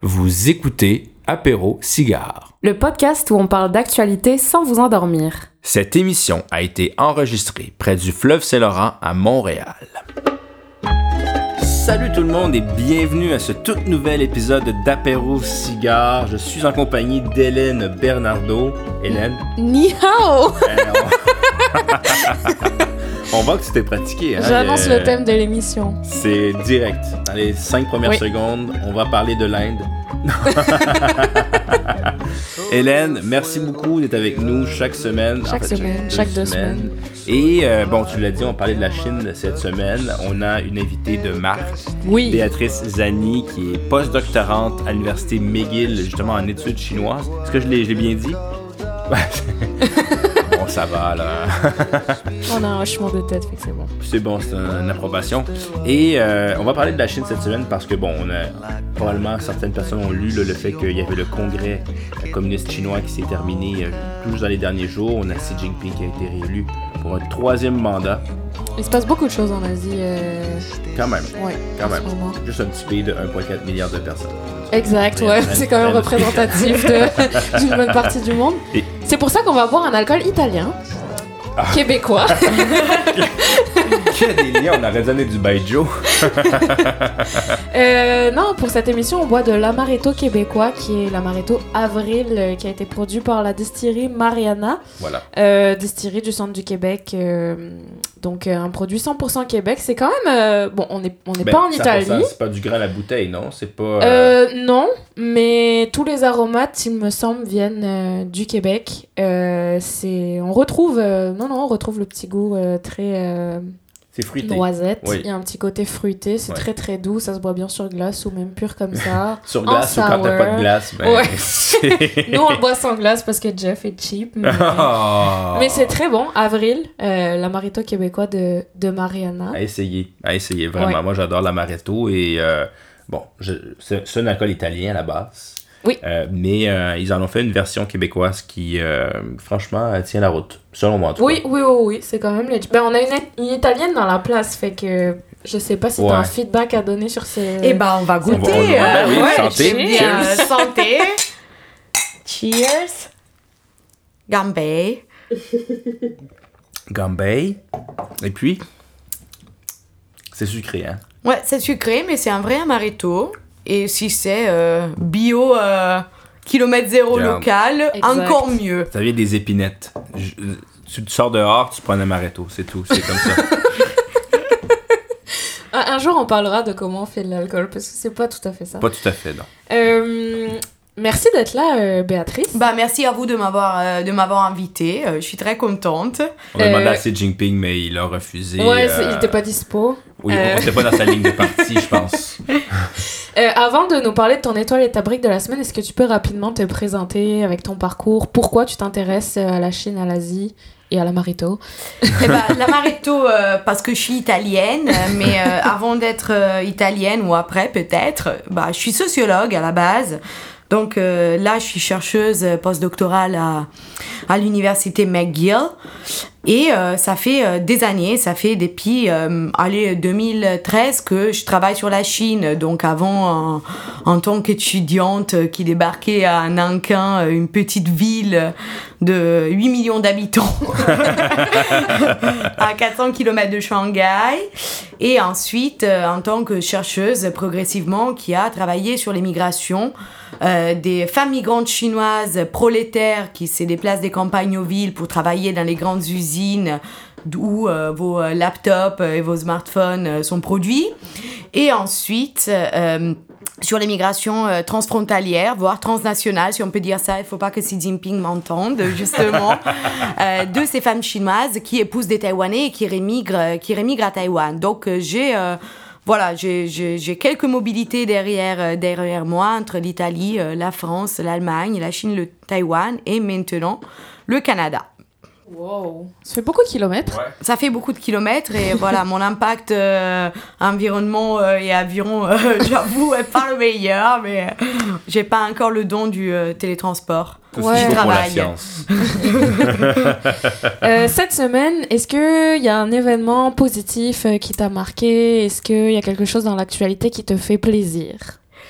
Vous écoutez Apéro Cigare. Le podcast où on parle d'actualité sans vous endormir. Cette émission a été enregistrée près du fleuve Saint-Laurent à Montréal. Salut tout le monde et bienvenue à ce tout nouvel épisode d'Apéro Cigare. Je suis en compagnie d'Hélène Bernardo. Hélène? Ni hao! On voit que c'était pratiqué. Hein? J'annonce Euh, le thème de l'émission. C'est direct. Dans les cinq premières Oui. secondes, on va parler de l'Inde. Hélène, merci beaucoup d'être avec nous chaque semaine. Chaque semaine, chaque deux semaines. Et euh, bon, tu l'as dit, on parlait de la Chine cette semaine. On a une invitée de marque, Oui. Béatrice Zani, qui est postdoctorante à l'université McGill, justement en études chinoises. Est-ce que je l'ai bien dit? Ça va, là. On a un hochement de tête, fait que c'est bon. C'est bon, c'est un- une approbation. Et euh, on va parler de la Chine cette semaine parce que, bon, on a probablement certaines personnes ont lu là, le fait qu'il y avait le congrès euh, communiste chinois qui s'est terminé euh, juste dans les derniers jours. On a Xi Jinping qui a été réélu pour un troisième mandat. Il se passe beaucoup de choses en Asie. Euh... Quand même, Ouais, quand même. Juste un petit pays de 1,4 milliard de personnes. Exact, ouais. C'est quand même représentatif d'une bonne partie du monde. C'est pour ça qu'on va boire un alcool italien. Ah. Québécois. Quel liens, on aurait donné du baijiu. Euh, non, pour cette émission, on boit de l'amaretto québécois, qui est l'amaretto Avril, euh, qui a été produit par la distillerie Mariana, Voilà. euh, distillerie du centre du Québec. euh, donc, un produit 100% Québec. C'est quand même. bon, on n'est on n'est Ben, pas en 100%, Italie. C'est pas du grain à la bouteille, non? C'est pas. non, mais tous les aromates, il me semble, viennent du Québec. C'est, on retrouve, non non, on retrouve le petit goût euh, très euh, c'est fruité. noisette. Oui. Il y a un petit côté fruité, c'est Ouais. très très doux. Ça se boit bien sur glace ou même pur comme ça. Sur glace ou quand t'as pas de glace, ben, Ouais. Nous on le boit sans glace parce que Jeff est cheap. Mais, Ah. mais c'est très bon. Avril, euh, l'amaretto québécois de, de Mariana. À essayer, à essayer, vraiment. Ouais. Moi, j'adore l'amaretto et euh, bon, c'est un alcool italien à la base. Oui. Euh, mais euh, ils en ont fait une version québécoise qui, euh, franchement, tient la route. Selon moi, en tout Oui, cas. oui, oui, oui, c'est quand même legit. Ben, on a une, une italienne dans la place, fait que je sais pas si Ouais. t'as un feedback à donner sur ces. Eh ben, on va goûter. va- on va- ben oui, ouais, santé, cheers. Santé. Cheers. Gambay. Gambay. Et puis, c'est sucré, hein? Ouais, c'est sucré, mais c'est un vrai amaretto. Et si c'est euh, bio, euh, kilomètre zéro local, Exact. encore mieux. Ça vient des épinettes. Je- tu te sors dehors, tu prends un amaretto, c'est tout. C'est comme ça. Un, un jour, on parlera de comment on fait de l'alcool, parce que c'est pas tout à fait ça. Pas tout à fait, non. Euh, merci d'être là, euh, Béatrice. Bah, merci à vous de m'avoir euh, de m'avoir invité. Euh, je suis très contente. On a demandé Euh, à Xi Jinping, mais il a refusé. ouais, euh, c'est- il était pas dispo. Oui, Euh. on était pas dans sa ligne de parti, je pense. Euh, avant de nous parler de ton étoile et ta brique de la semaine, est-ce que tu peux rapidement te présenter avec ton parcours? Pourquoi tu t'intéresses euh, à la Chine, à l'Asie et à l'amaretto Eh ben, l'amaretto, euh, parce que je suis italienne, mais euh, avant d'être euh, italienne ou après peut-être, bah, je suis sociologue à la base. Donc euh, là, je suis chercheuse postdoctorale à, à l'université McGill. Et euh, ça fait euh, des années, ça fait depuis euh, allez, 2013 que je travaille sur la Chine. Donc avant, en, en tant qu'étudiante qui débarquait à Nankin, euh, une petite ville de 8 millions d'habitants à 400 km de Shanghai. Et ensuite, euh, en tant que chercheuse, progressivement, qui a travaillé sur les migrations euh, des femmes migrantes chinoises prolétaires qui se déplacent des campagnes aux villes pour travailler dans les grandes usines où euh, vos euh, laptops et vos smartphones sont produits. Et ensuite, euh, sur les migrations euh, transfrontalières, voire transnationales, si on peut dire ça. Il ne faut pas que Xi Jinping m'entende, justement. euh, de ces femmes chinoises qui épousent des Taïwanais et qui rémigrent, euh, qui rémigrent à Taïwan. Donc, euh, j'ai... euh, voilà, j'ai- quelques mobilités derrière, euh, derrière moi entre l'Italie, la France, l'Allemagne, la Chine, le Taïwan et maintenant le Canada. Wow. Ça fait beaucoup de kilomètres. Ça fait beaucoup de kilomètres et voilà, mon impact euh, environnement euh, et avion, euh, j'avoue, est pas le meilleur, mais euh, j'ai pas encore le don du euh, télétransport. Ouais. qu'il faut pour la Travail. science. Euh, cette semaine, est-ce qu'il y a un événement positif qui t'a marqué? Est-ce qu'il y a quelque chose dans l'actualité qui te fait plaisir?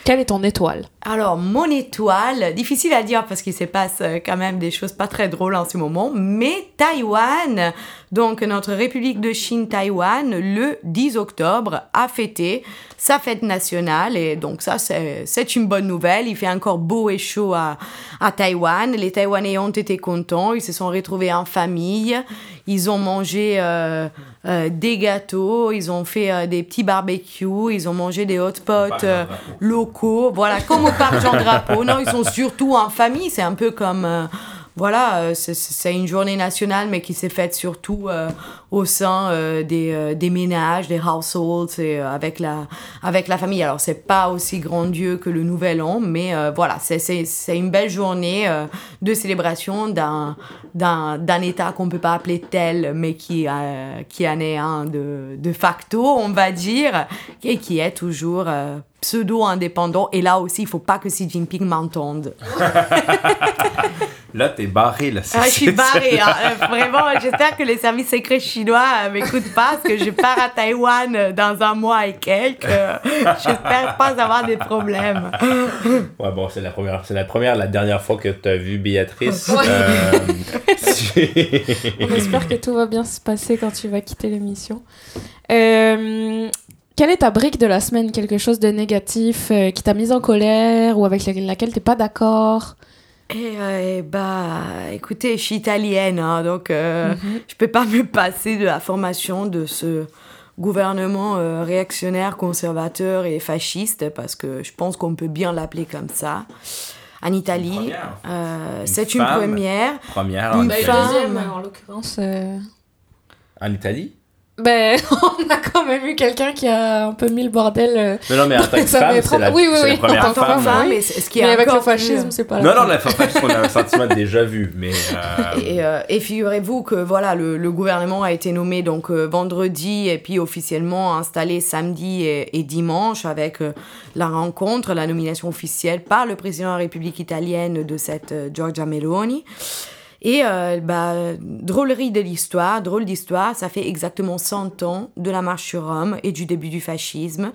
Quelle est ton étoile Alors, mon étoile, difficile à dire parce qu'il se passe euh, quand même des choses pas très drôles en ce moment, mais Taïwan, donc notre République de Chine Taïwan, le 10 octobre, a fêté sa fête nationale et donc ça, c'est une bonne nouvelle. Il fait encore beau et chaud à, à Taïwan. Les Taïwanais ont été contents, ils se sont retrouvés en famille, ils ont mangé euh, euh, des gâteaux, ils ont fait des petits barbecues, ils ont mangé des hot pots locaux, voilà, comme au parc Jean Drapeau. Non, ils sont surtout en famille, c'est un peu comme euh, voilà, euh, c'est une journée nationale, mais qui s'est faite surtout euh, au sein euh, des, des, ménages, des households, et, avec, la, avec la famille. Alors, c'est pas aussi grandiose que le Nouvel An, mais voilà, c'est une belle journée de célébration d'un État qu'on peut pas appeler tel, mais qui, qui en est un de, de facto, on va dire, et qui est toujours pseudo-indépendant. Et là aussi, il faut pas que Xi Jinping m'entende. Là, t'es barré, là. Ah, je suis barré. Hein. Euh, vraiment, j'espère que les services secrets chinois euh, m'écoutent pas, parce que je pars à Taïwan euh, dans un mois et quelques. j'espère pas avoir des problèmes. Ouais, bon, c'est la première, c'est la première, la dernière fois que tu as vu Béatrice. On espère que tout va bien se passer quand tu vas quitter l'émission. Quelle est ta brique de la semaine? Quelque chose de négatif qui t'a mis en colère ou avec laquelle t'es pas d'accord? Eh, bah, écoutez, je suis italienne, hein, donc euh, mhm. je peux pas me passer de la formation de ce gouvernement euh, réactionnaire, conservateur et fasciste, parce que je pense qu'on peut bien l'appeler comme ça. En Italie, euh, c'est une première. Première, une femme, en l'occurrence. En Italie? Ben, on a quand même eu quelqu'un qui a un peu mis le bordel. Euh, non, non, mais en tant que femme, c'est la, oui, oui, oui. la première en tant femme. femme mais ce qui mais avec le fascisme, c'est pas Non, non, le fascisme, on a un sentiment déjà vu, mais... Euh... Et, euh, et figurez-vous que, voilà, le, le, gouvernement a été nommé donc euh, vendredi et puis officiellement installé samedi et, et dimanche avec euh, la rencontre, la nomination officielle par le président de la République italienne de cette Giorgia Meloni. Et euh, bah, drôlerie de l'histoire, drôle d'histoire, ça fait exactement 100 ans de la marche sur Rome et du début du fascisme.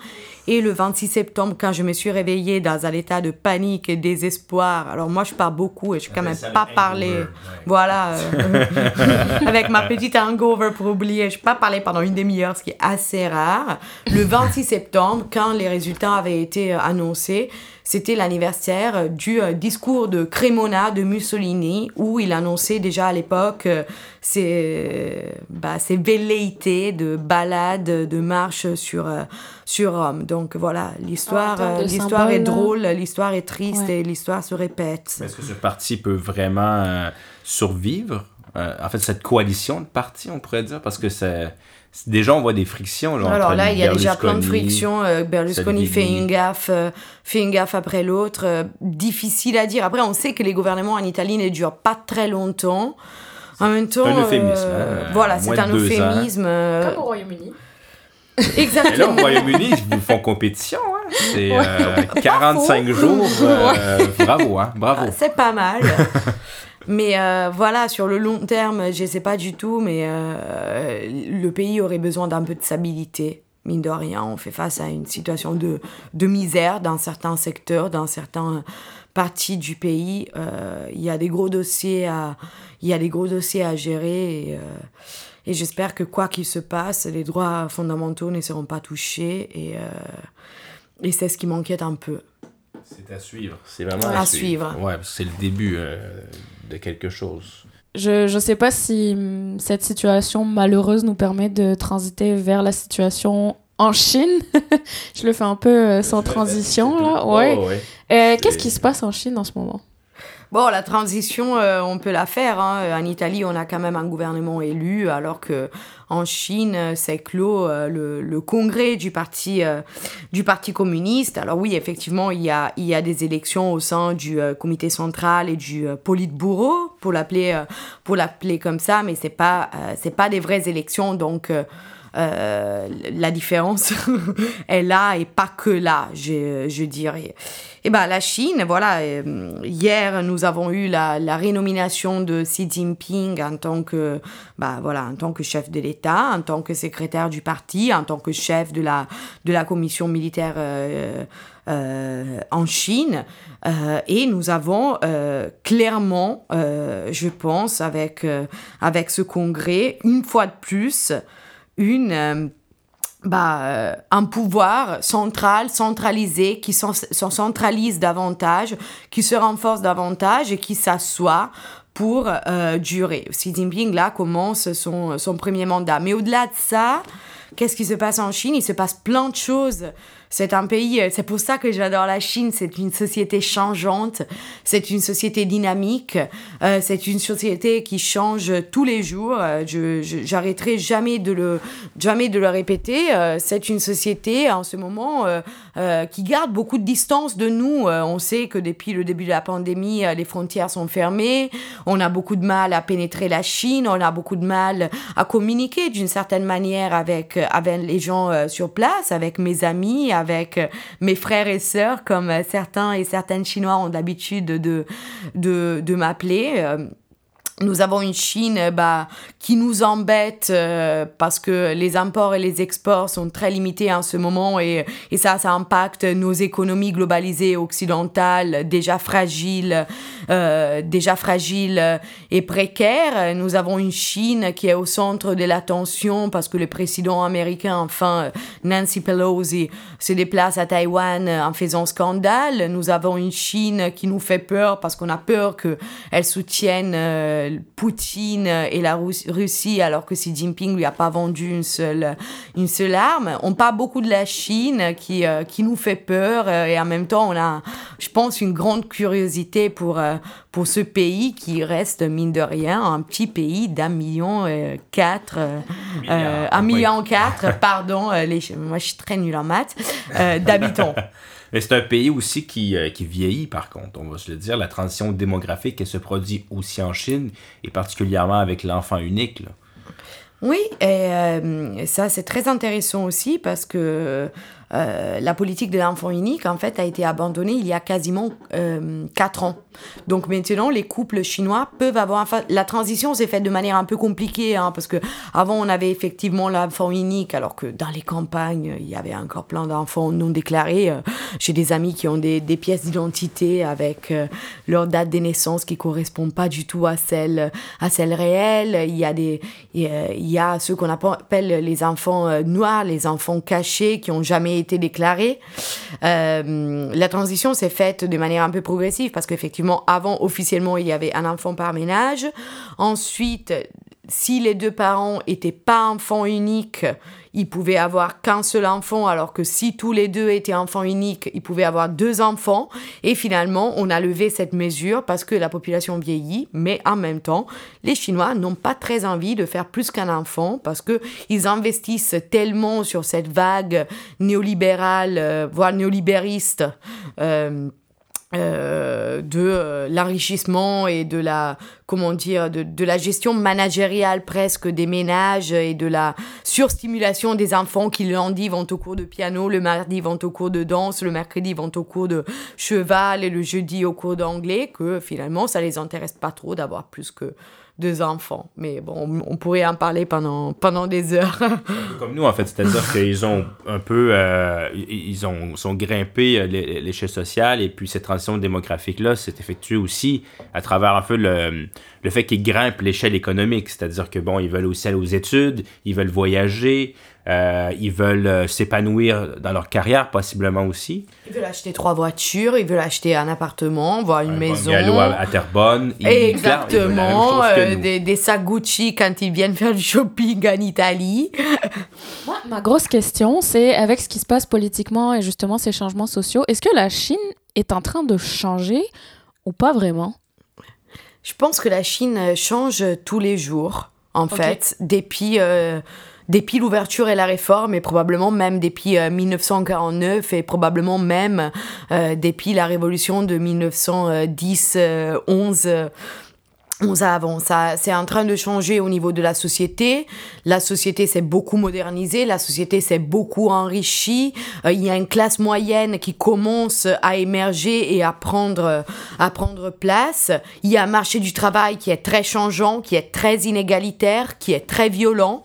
Et le 26 septembre, quand je me suis réveillée dans un état de panique et désespoir, alors moi je parle beaucoup et je suis quand même pas parlé, voilà, euh, avec ma petite hangover pour oublier, je ne pas parlé pendant une demi-heure, ce qui est assez rare. Le 26 septembre, quand les résultats avaient été annoncés, c'était l'anniversaire du euh, discours de Cremona de Mussolini, où il annonçait déjà à l'époque euh, ses, bah, ses velléités de balade, de marche sur, euh, sur Rome. Donc voilà, l'histoire l'histoire est drôle, l'histoire est triste et l'histoire se répète. Est-ce que ce parti peut vraiment survivre? En fait, cette coalition de partis, on pourrait dire, parce que c'est déjà on voit des frictions. Genre, Alors là, il y a déjà plein de frictions. Euh, Berlusconi fait une gaffe, euh, fait une gaffe après l'autre. Euh, difficile à dire. Après, on sait que les gouvernements en Italie ne durent pas très longtemps. En même temps, un euphémisme. Hein. voilà, c'est un euphémisme. Comme au Royaume-Uni. Exactement. Et là, au Royaume-Uni, ils vous font compétition. Hein. C'est 45 jours. bravo, hein, bravo. Ah, c'est pas mal. Mais euh, voilà, sur le long terme, je ne sais pas du tout, mais euh, le pays aurait besoin d'un peu de stabilité. Mine de rien, on fait face à une situation de, de misère dans certains secteurs, dans certaines parties du pays. Euh, il y a des gros dossiers à, il y a des gros dossiers à gérer et, et j'espère que quoi qu'il se passe, les droits fondamentaux ne seront pas touchés et, et c'est ce qui m'inquiète un peu. C'est à suivre. C'est vraiment à, suivre. Ouais, c'est le début de quelque chose. Je ne sais pas si hum, cette situation malheureuse nous permet de transiter vers la situation en Chine. je le fais un peu euh, sans transition. Là. Ouais. Oh, euh, qu'est-ce qui se passe en Chine en ce moment? Bon, la transition, euh, on peut la faire. Hein. En Italie, on a quand même un gouvernement élu, alors que en Chine, c'est clos euh, le, le, congrès du parti, euh, du parti communiste. Alors oui, effectivement, il y a, il y a des élections au sein du comité central et du Politburo, pour l'appeler pour l'appeler comme ça, mais c'est pas c'est pas des vraies élections, donc la différence est là et pas que là, je, je dirais. Et ben la Chine, voilà, hier nous avons eu la, la de Xi Jinping en tant que, bah voilà, en tant que chef de l'État, en tant que secrétaire du parti, en tant que chef de la de la commission militaire euh, en Chine. Euh, et nous avons euh, clairement, je pense, avec, avec ce congrès, une fois de plus, une... Bah, un pouvoir central, centralisé, qui s'en centralise davantage, qui se renforce davantage et qui s'assoit pour durer. Xi Jinping, là, commence son, son premier mandat. Mais au-delà de ça, qu'est-ce qui se passe en Chine? Il se passe plein de choses c'est un pays, euh, c'est pour ça que j'adore la Chine. C'est une société changeante, c'est une société dynamique, euh, c'est une société qui change tous les jours. Euh, je, j'arrêterai jamais de le, jamais de le répéter. c'est une société en ce moment qui garde beaucoup de distance de nous. on sait que depuis le début de la pandémie, les frontières sont fermées. On a beaucoup de mal à pénétrer la Chine. On a beaucoup de mal à communiquer d'une certaine manière avec, avec les gens sur place, avec mes amis, avec euh, mes frères et sœurs, comme euh, certains et certaines Chinois ont l'habitude de, de, de m'appeler. Nous avons une Chine bah, qui nous embête euh, parce que les imports et les exports sont très limités en ce moment et, et ça, ça impacte nos économies globalisées occidentales déjà fragiles, euh, déjà fragiles et précaires. Nous avons une Chine qui est au centre de l'attention parce que le président américain, enfin Nancy Pelosi, se déplace à Taïwan en faisant scandale. Nous avons une Chine qui nous fait peur parce qu'on a peur qu'elle soutienne euh, Poutine et la Russie alors que Xi Jinping lui a pas vendu une seule, une seule arme. On parle beaucoup de la Chine qui, euh, qui nous fait peur euh, et en même temps on a, je pense, une grande curiosité pour, euh, pour ce pays qui reste, mine de rien, un petit pays d'un million quatre, un million quatre, pardon, les, moi je suis très nul en maths, d'habitants. Mais c'est un pays aussi qui, euh, qui, vieillit, par contre, on va se le dire. La transition démographique, elle se produit aussi en Chine, et particulièrement avec l'enfant unique. Oui, et euh, ça c'est très intéressant aussi parce que euh, la politique de l'enfant unique, en fait, a été abandonnée il y a quasiment euh, 4 ans. Donc maintenant, les couples chinois peuvent avoir... La transition s'est faite de manière un peu compliquée, hein, parce que avant on avait effectivement l'enfant unique, alors que dans les campagnes, il y avait encore plein d'enfants non déclarés. Euh, j'ai des amis qui ont des, pièces d'identité avec euh, leur date de naissance qui correspond pas du tout à celle, à celle réelle. Il y a, des, il y a ceux qu'on appelle les enfants noirs, les enfants cachés qui ont jamais été. Euh, la transition s'est faite de manière un peu progressive parce qu'effectivement, avant, officiellement, il y avait un enfant par ménage. Ensuite, si les deux parents étaient pas enfants uniques, ils pouvaient avoir qu'un seul enfant, alors que si tous les deux étaient enfants uniques, ils pouvaient avoir deux enfants. Et finalement, on a levé cette mesure parce que la population vieillit, mais en même temps, les Chinois n'ont pas très envie de faire plus qu'un enfant parce que ils investissent tellement sur cette vague néolibérale, euh, voire néolibériste. Euh, euh, de euh, l'enrichissement et de la comment dire de, de, la gestion managériale presque des ménages et de la surstimulation des enfants qui le lundi vont au cours de piano, le mardi vont au cours de danse, le mercredi vont au cours de cheval et le jeudi au cours d'anglais que finalement ça les intéresse pas trop d'avoir plus que deux enfants. Mais bon, on pourrait en parler pendant, pendant des heures. Comme nous, en fait. C'est-à-dire qu'ils ont un peu... Euh, ils ont, sont grimpés euh, l'échelle sociale et puis cette transition démographique-là s'est effectuée aussi à travers un peu le, le fait qu'ils grimpent l'échelle économique. C'est-à-dire que, bon, ils veulent aussi aller aux études, ils veulent voyager, euh, ils veulent euh, s'épanouir dans leur carrière, possiblement aussi. Ils veulent acheter trois voitures, ils veulent acheter un appartement, voir une maison. à, à Terrebonne. Exactement. Euh, des, des, sacs Gucci quand ils viennent faire du shopping en Italie. Moi, ma grosse question, c'est avec ce qui se passe politiquement et justement ces changements sociaux, est-ce que la Chine est en train de changer ou pas vraiment? Je pense que la Chine change tous les jours, en fait, depuis depuis l'ouverture et la réforme, et probablement même depuis 1949, euh, et probablement même euh, depuis la révolution de 1910-11. nous avons ça, c'est en train de changer au niveau de la société. La société s'est beaucoup modernisée, la société s'est beaucoup enrichie. Euh, il y a une classe moyenne qui commence à émerger et à prendre, à prendre place. Il y a un marché du travail qui est très changeant, qui est très inégalitaire, qui est très violent.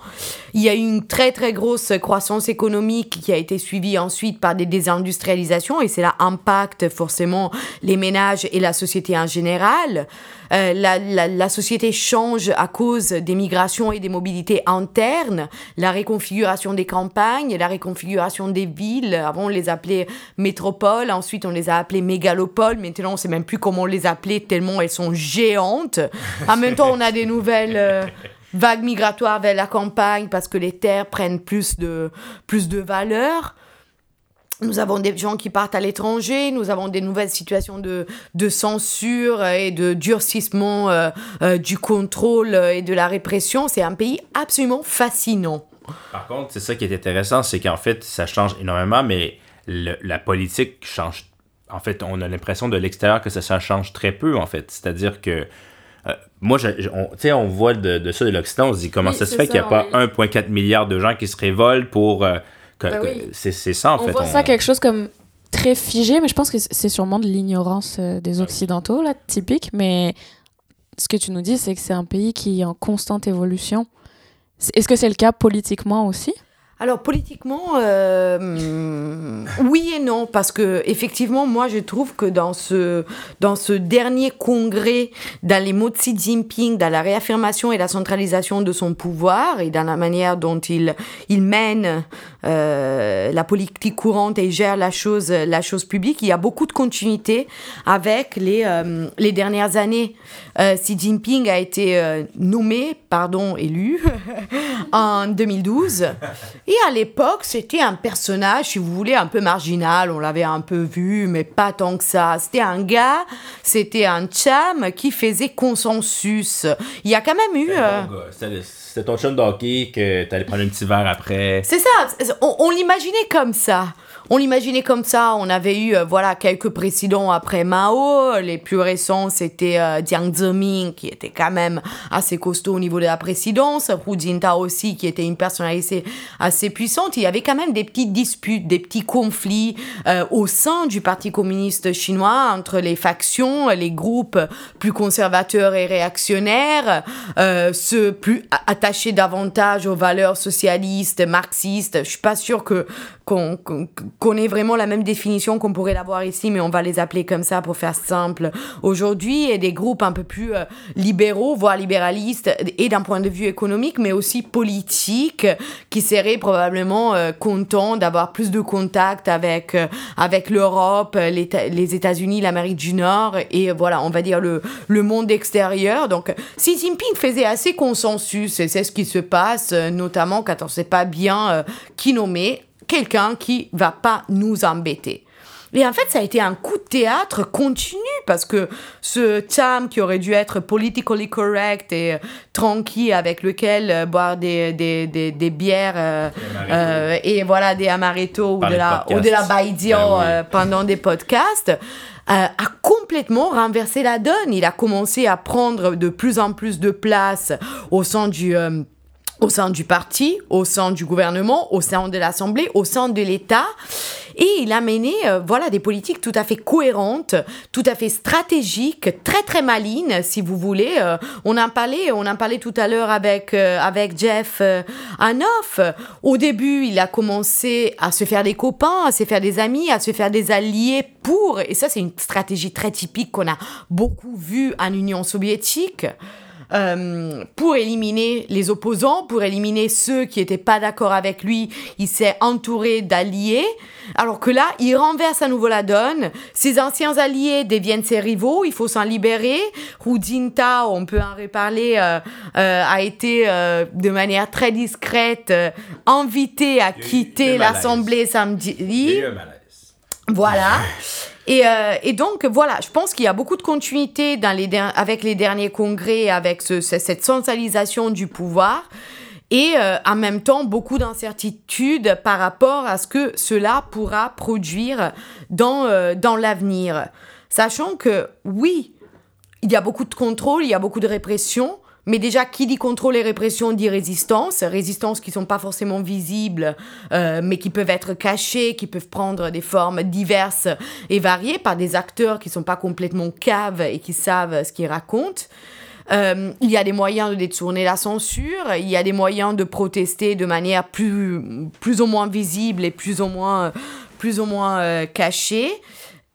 Il y a eu une très très grosse croissance économique qui a été suivie ensuite par des désindustrialisations et cela impacte forcément les ménages et la société en général. Euh, la, la, la, société change à cause des migrations et des mobilités internes, la réconfiguration des campagnes, la réconfiguration des villes. Avant, on les appelait métropoles, ensuite on les a appelées mégalopoles. Maintenant, on sait même plus comment les appeler tellement elles sont géantes. En même temps, on a des nouvelles... Euh, vagues migratoires vers la campagne parce que les terres prennent plus de, plus de valeur. Nous avons des gens qui partent à l'étranger, nous avons des nouvelles situations de, de censure et de durcissement euh, euh, du contrôle et de la répression. C'est un pays absolument fascinant. Par contre, c'est ça qui est intéressant, c'est qu'en fait, ça change énormément, mais la politique change. En fait, on a l'impression de l'extérieur que ça, ça, change très peu, en fait. C'est-à-dire que moi, je, on, on voit de, de ça de l'Occident, on se dit comment ça se fait qu'il n'y a pas 1,4 milliard de gens qui se révoltent pour ben c'est ça, en on fait. Voit on voit ça quelque chose comme très figé, mais je pense que c'est sûrement de l'ignorance euh, des Occidentaux, là, typique. Mais ce que tu nous dis, c'est que c'est un pays qui est en constante évolution. Est-ce que c'est le cas politiquement aussi? Alors politiquement, euh, oui et non, parce que effectivement, moi je trouve que dans ce, dans ce dernier congrès, dans les mots de Xi Jinping, dans la réaffirmation et la centralisation de son pouvoir et dans la manière dont il, il mène euh, la politique courante et gère la chose, la chose publique, il y a beaucoup de continuité avec les, euh, les dernières années. Xi Jinping a été nommé, pardon, élu en 2012. Et à l'époque, c'était un personnage, si vous voulez, un peu marginal. On l'avait un peu vu, mais pas tant que ça. C'était un gars, c'était un cham qui faisait consensus. Il y a quand même eu. C'était ton chum d'hockey que t'allais prendre un petit verre après. C'est ça. on l'imaginait comme ça. On l'imaginait comme ça. On avait eu, euh, voilà, quelques présidents après Mao. Les plus récents, c'était euh, Jiang Zemin, qui était quand même assez costaud au niveau de la présidence. Hu Jintao aussi, qui était une personnalité assez puissante. Il y avait quand même des petites disputes, des petits conflits euh, au sein du Parti communiste chinois entre les factions, les groupes plus conservateurs et réactionnaires, ceux plus attachés davantage aux valeurs socialistes, marxistes. Je suis pas sûre que qu'on connaît vraiment la même définition qu'on pourrait l'avoir ici, mais on va les appeler comme ça pour faire simple. Aujourd'hui, et des groupes un peu plus euh, libéraux, voire libéralistes, et d'un point de vue économique, mais aussi politique, qui seraient probablement euh, contents d'avoir plus de contact avec, euh, avec l'Europe, les, les États-Unis, l'Amérique du Nord, et voilà, on va dire le, le monde extérieur. Donc, Xi Jinping faisait assez consensus, et c'est ce qui se passe, notamment quand on ne sait pas bien qui nommer quelqu'un qui va pas nous embêter. Et en fait, ça a été un coup de théâtre continu parce que ce Cham qui aurait dû être politically correct et euh, tranquille avec lequel euh, boire des, des, des, des bières euh, et voilà des amaretto ou de, la, ou de la ben pendant des podcasts a complètement renversé la donne. Il a commencé à prendre de plus en plus de place au sein du au sein du parti, au sein du gouvernement, au sein de l'Assemblée, au sein de l'État. Et il a mené euh, voilà, des politiques tout à fait cohérentes, tout à fait stratégiques, très très malines, si vous voulez. Euh, on en parlait, on en parlait tout à l'heure avec, euh, avec Jeff Hanoff. Au début, il a commencé à se faire des copains, à se faire des amis, à se faire des alliés pour, et ça c'est une stratégie très typique qu'on a beaucoup vue en Union soviétique. Euh, pour éliminer les opposants, pour éliminer ceux qui n'étaient pas d'accord avec lui. Il s'est entouré d'alliés. Alors que là, il renverse à nouveau la donne. Ses anciens alliés deviennent ses rivaux. Il faut s'en libérer. Hu Jintao, on peut en reparler, euh, euh, a été de manière très discrète invité à quitter l'Assemblée samedi. Voilà. Et, euh, et, donc, voilà, je pense qu'il y a beaucoup de continuité avec les derniers congrès, avec ce, cette centralisation du pouvoir, et euh, en même temps, beaucoup d'incertitudes par rapport à ce que cela pourra produire dans, euh, dans l'avenir. Sachant que, oui, il y a beaucoup de contrôle, il y a beaucoup de répression. Mais déjà, qui dit contrôle et répression dit résistance. Résistance qui sont pas forcément visibles, euh, mais qui peuvent être cachées, qui peuvent prendre des formes diverses et variées par des acteurs qui sont pas complètement caves et qui savent ce qu'ils racontent. Euh, il y a des moyens de détourner la censure, il y a des moyens de protester de manière plus, plus ou moins visible et plus ou moins, plus ou moins euh, cachée.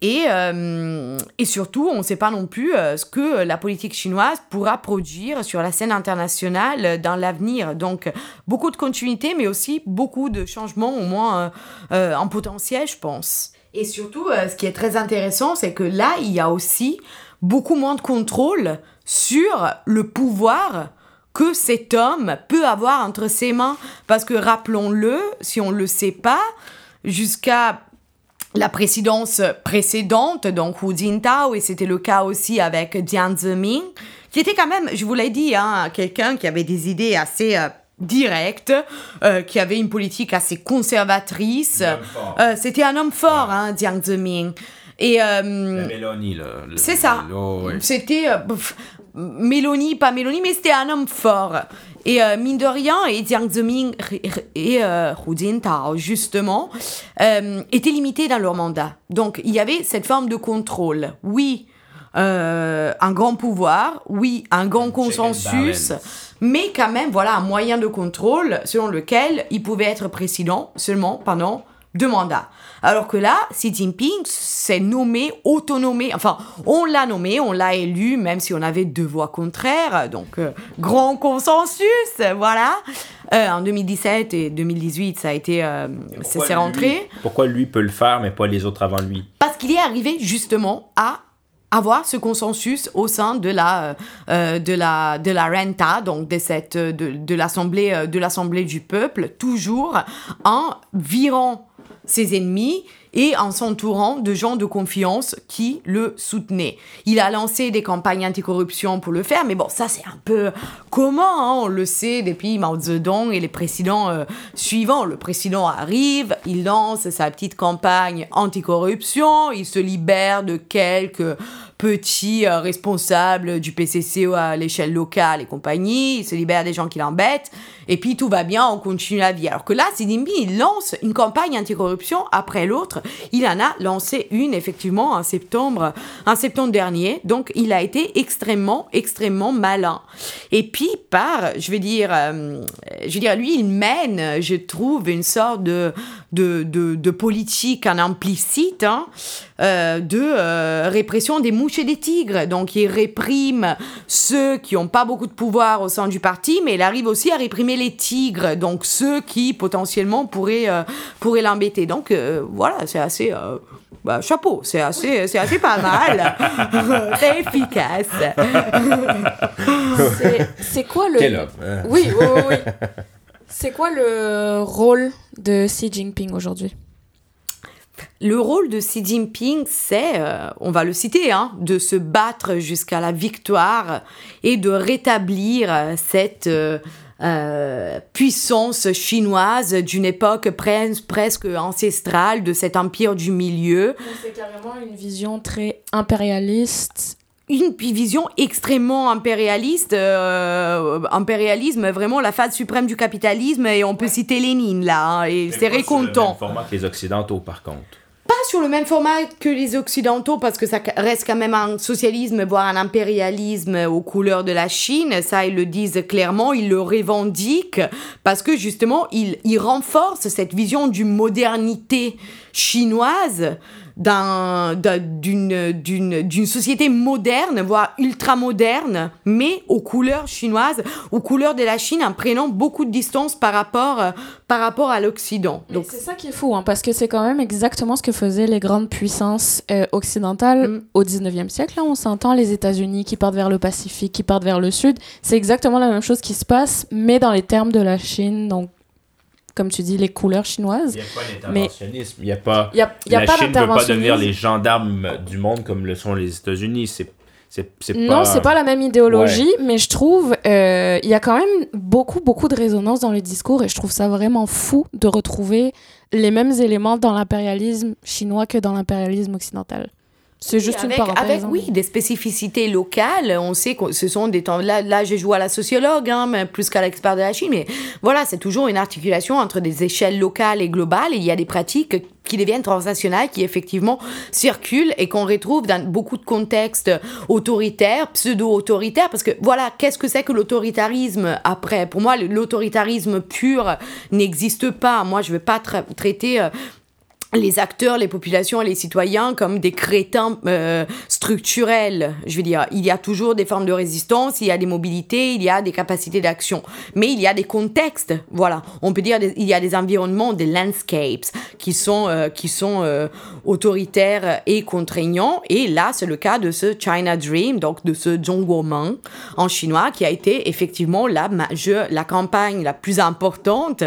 Et, euh, et surtout, on ne sait pas non plus euh, ce que la politique chinoise pourra produire sur la scène internationale dans l'avenir. Donc, beaucoup de continuité, mais aussi beaucoup de changements, au moins euh, en potentiel, je pense. Et surtout, ce qui est très intéressant, c'est que là, il y a aussi beaucoup moins de contrôle sur le pouvoir que cet homme peut avoir entre ses mains. Parce que rappelons-le, si on ne le sait pas, jusqu'à la présidence précédente, donc Hu Jintao, et c'était le cas aussi avec Jiang Zemin, qui était quand même, je vous l'ai dit, hein, quelqu'un qui avait des idées assez euh, directes, euh, qui avait une politique assez conservatrice. Euh, c'était un homme fort, hein, Jiang Zemin. Et c'est ça. C'était Mélanie, pas Mélanie, mais c'était un homme fort. Et euh, mine de rien, et Jiang Zemin et euh, Hu Jintao, justement, euh, étaient limités dans leur mandat. Donc, il y avait cette forme de contrôle. Oui, un grand pouvoir, oui, un grand consensus, mais quand même, voilà, un moyen de contrôle selon lequel il pouvait être président seulement pendant deux mandats. Alors que là, Xi Jinping s'est nommé, autonomé, enfin, on l'a nommé, on l'a élu, même si on avait deux voix contraires, donc euh, grand consensus, voilà. Euh, en 2017 et 2018, ça a été, euh, c'est rentré. pourquoi lui peut le faire, mais pas les autres avant lui? Parce qu'il est arrivé justement à avoir ce consensus au sein de la de la de la renta donc de cette de, de l'assemblée de l'assemblée du peuple toujours en virant ses ennemis et en s'entourant de gens de confiance qui le soutenaient. Il a lancé des campagnes anticorruption pour le faire, mais bon, ça c'est un peu comment, hein, on le sait depuis Mao Zedong et les présidents euh, suivants. Le président arrive, il lance sa petite campagne anticorruption, il se libère de quelques petits euh, responsables du PCC à l'échelle locale et compagnie, il se libère des gens qui l'embêtent, et puis tout va bien, on continue la vie. Alors que là, Jinping, il lance une campagne anticorruption après l'autre. Il en a lancé une, effectivement, en septembre, septembre dernier. Donc, il a été extrêmement, extrêmement malin. Et puis, par, je vais dire, euh, je veux dire, lui, il mène, je trouve, une sorte de, de, de, politique en implicite, hein, euh, de euh, répression des mouches et des tigres. Donc, il réprime ceux qui n'ont pas beaucoup de pouvoir au sein du parti, mais il arrive aussi à réprimer les tigres, donc ceux qui potentiellement pourraient, euh, pourraient l'embêter. Donc euh, voilà, c'est assez... Euh, bah, chapeau, c'est assez, c'est assez pas mal. c'est efficace. c'est quoi le... Quel homme. Hein. Oui, oui, oui. C'est quoi le rôle de Xi Jinping aujourd'hui? Le rôle de Xi Jinping, c'est, on va le citer, hein, de se battre jusqu'à la victoire et de rétablir cette, euh, puissance chinoise d'une époque presque ancestrale de cet empire du milieu. C'est carrément une vision très impérialiste une vision extrêmement impérialiste, euh, impérialisme, vraiment la phase suprême du capitalisme, et on peut citer Lénine là, hein, et c'est récontent. format que les Occidentaux par contre pas sur le même format que les Occidentaux, parce que ça reste quand même un socialisme, voire un impérialisme aux couleurs de la Chine. Ça, ils le disent clairement, ils le revendiquent, parce que justement, ils, ils renforcent cette vision d'une modernité chinoise d'une d'une société moderne, voire ultra moderne, mais aux couleurs chinoises, aux couleurs de la Chine, en prenant beaucoup de distance par rapport, euh, par rapport à l'Occident. Donc c'est ça qui est fou, hein, parce que c'est quand même exactement ce que faisaient les grandes puissances euh, occidentales mm. au 19e siècle. Là, on s'entend les États-Unis qui partent vers le Pacifique, qui partent vers le Sud. C'est exactement la même chose qui se passe, mais dans les termes de la Chine. Donc comme tu dis, les couleurs chinoises. Il n'y a pas d'interventionnisme? Il n'y a pas. Y a, y a la pas Chine ne peut pas devenir les gendarmes du monde comme le sont les États-Unis. C'est. C'est, non, c'est pas la même idéologie, mais je trouve euh, il y a quand même beaucoup beaucoup de résonance dans le discours et je trouve ça vraiment fou de retrouver les mêmes éléments dans l'impérialisme chinois que dans l'impérialisme occidental. C'est juste une parenthèse. Avec, oui, des spécificités locales. On sait que ce sont des temps. Là, là j'ai joué à la sociologue, hein, mais plus qu'à l'expert de la Chine. Mais voilà, c'est toujours une articulation entre des échelles locales et globales. Et il y a des pratiques qui deviennent transnationales, qui effectivement circulent et qu'on retrouve dans beaucoup de contextes autoritaires, pseudo-autoritaires. Parce que voilà, qu'est-ce que c'est que l'autoritarisme après? Pour moi, l'autoritarisme pur n'existe pas. Moi, je ne vais pas traiter. Euh, les acteurs, les populations les citoyens comme des crétins euh, structurels. Je veux dire, il y a toujours des formes de résistance, il y a des mobilités, il y a des capacités d'action, mais il y a des contextes. Voilà, on peut dire il y a des environnements, des landscapes qui sont euh, qui sont euh, autoritaires et contraignants. Et là, c'est le cas de ce China Dream, donc de ce Zhongguomeng en chinois, qui a été effectivement la la campagne la plus importante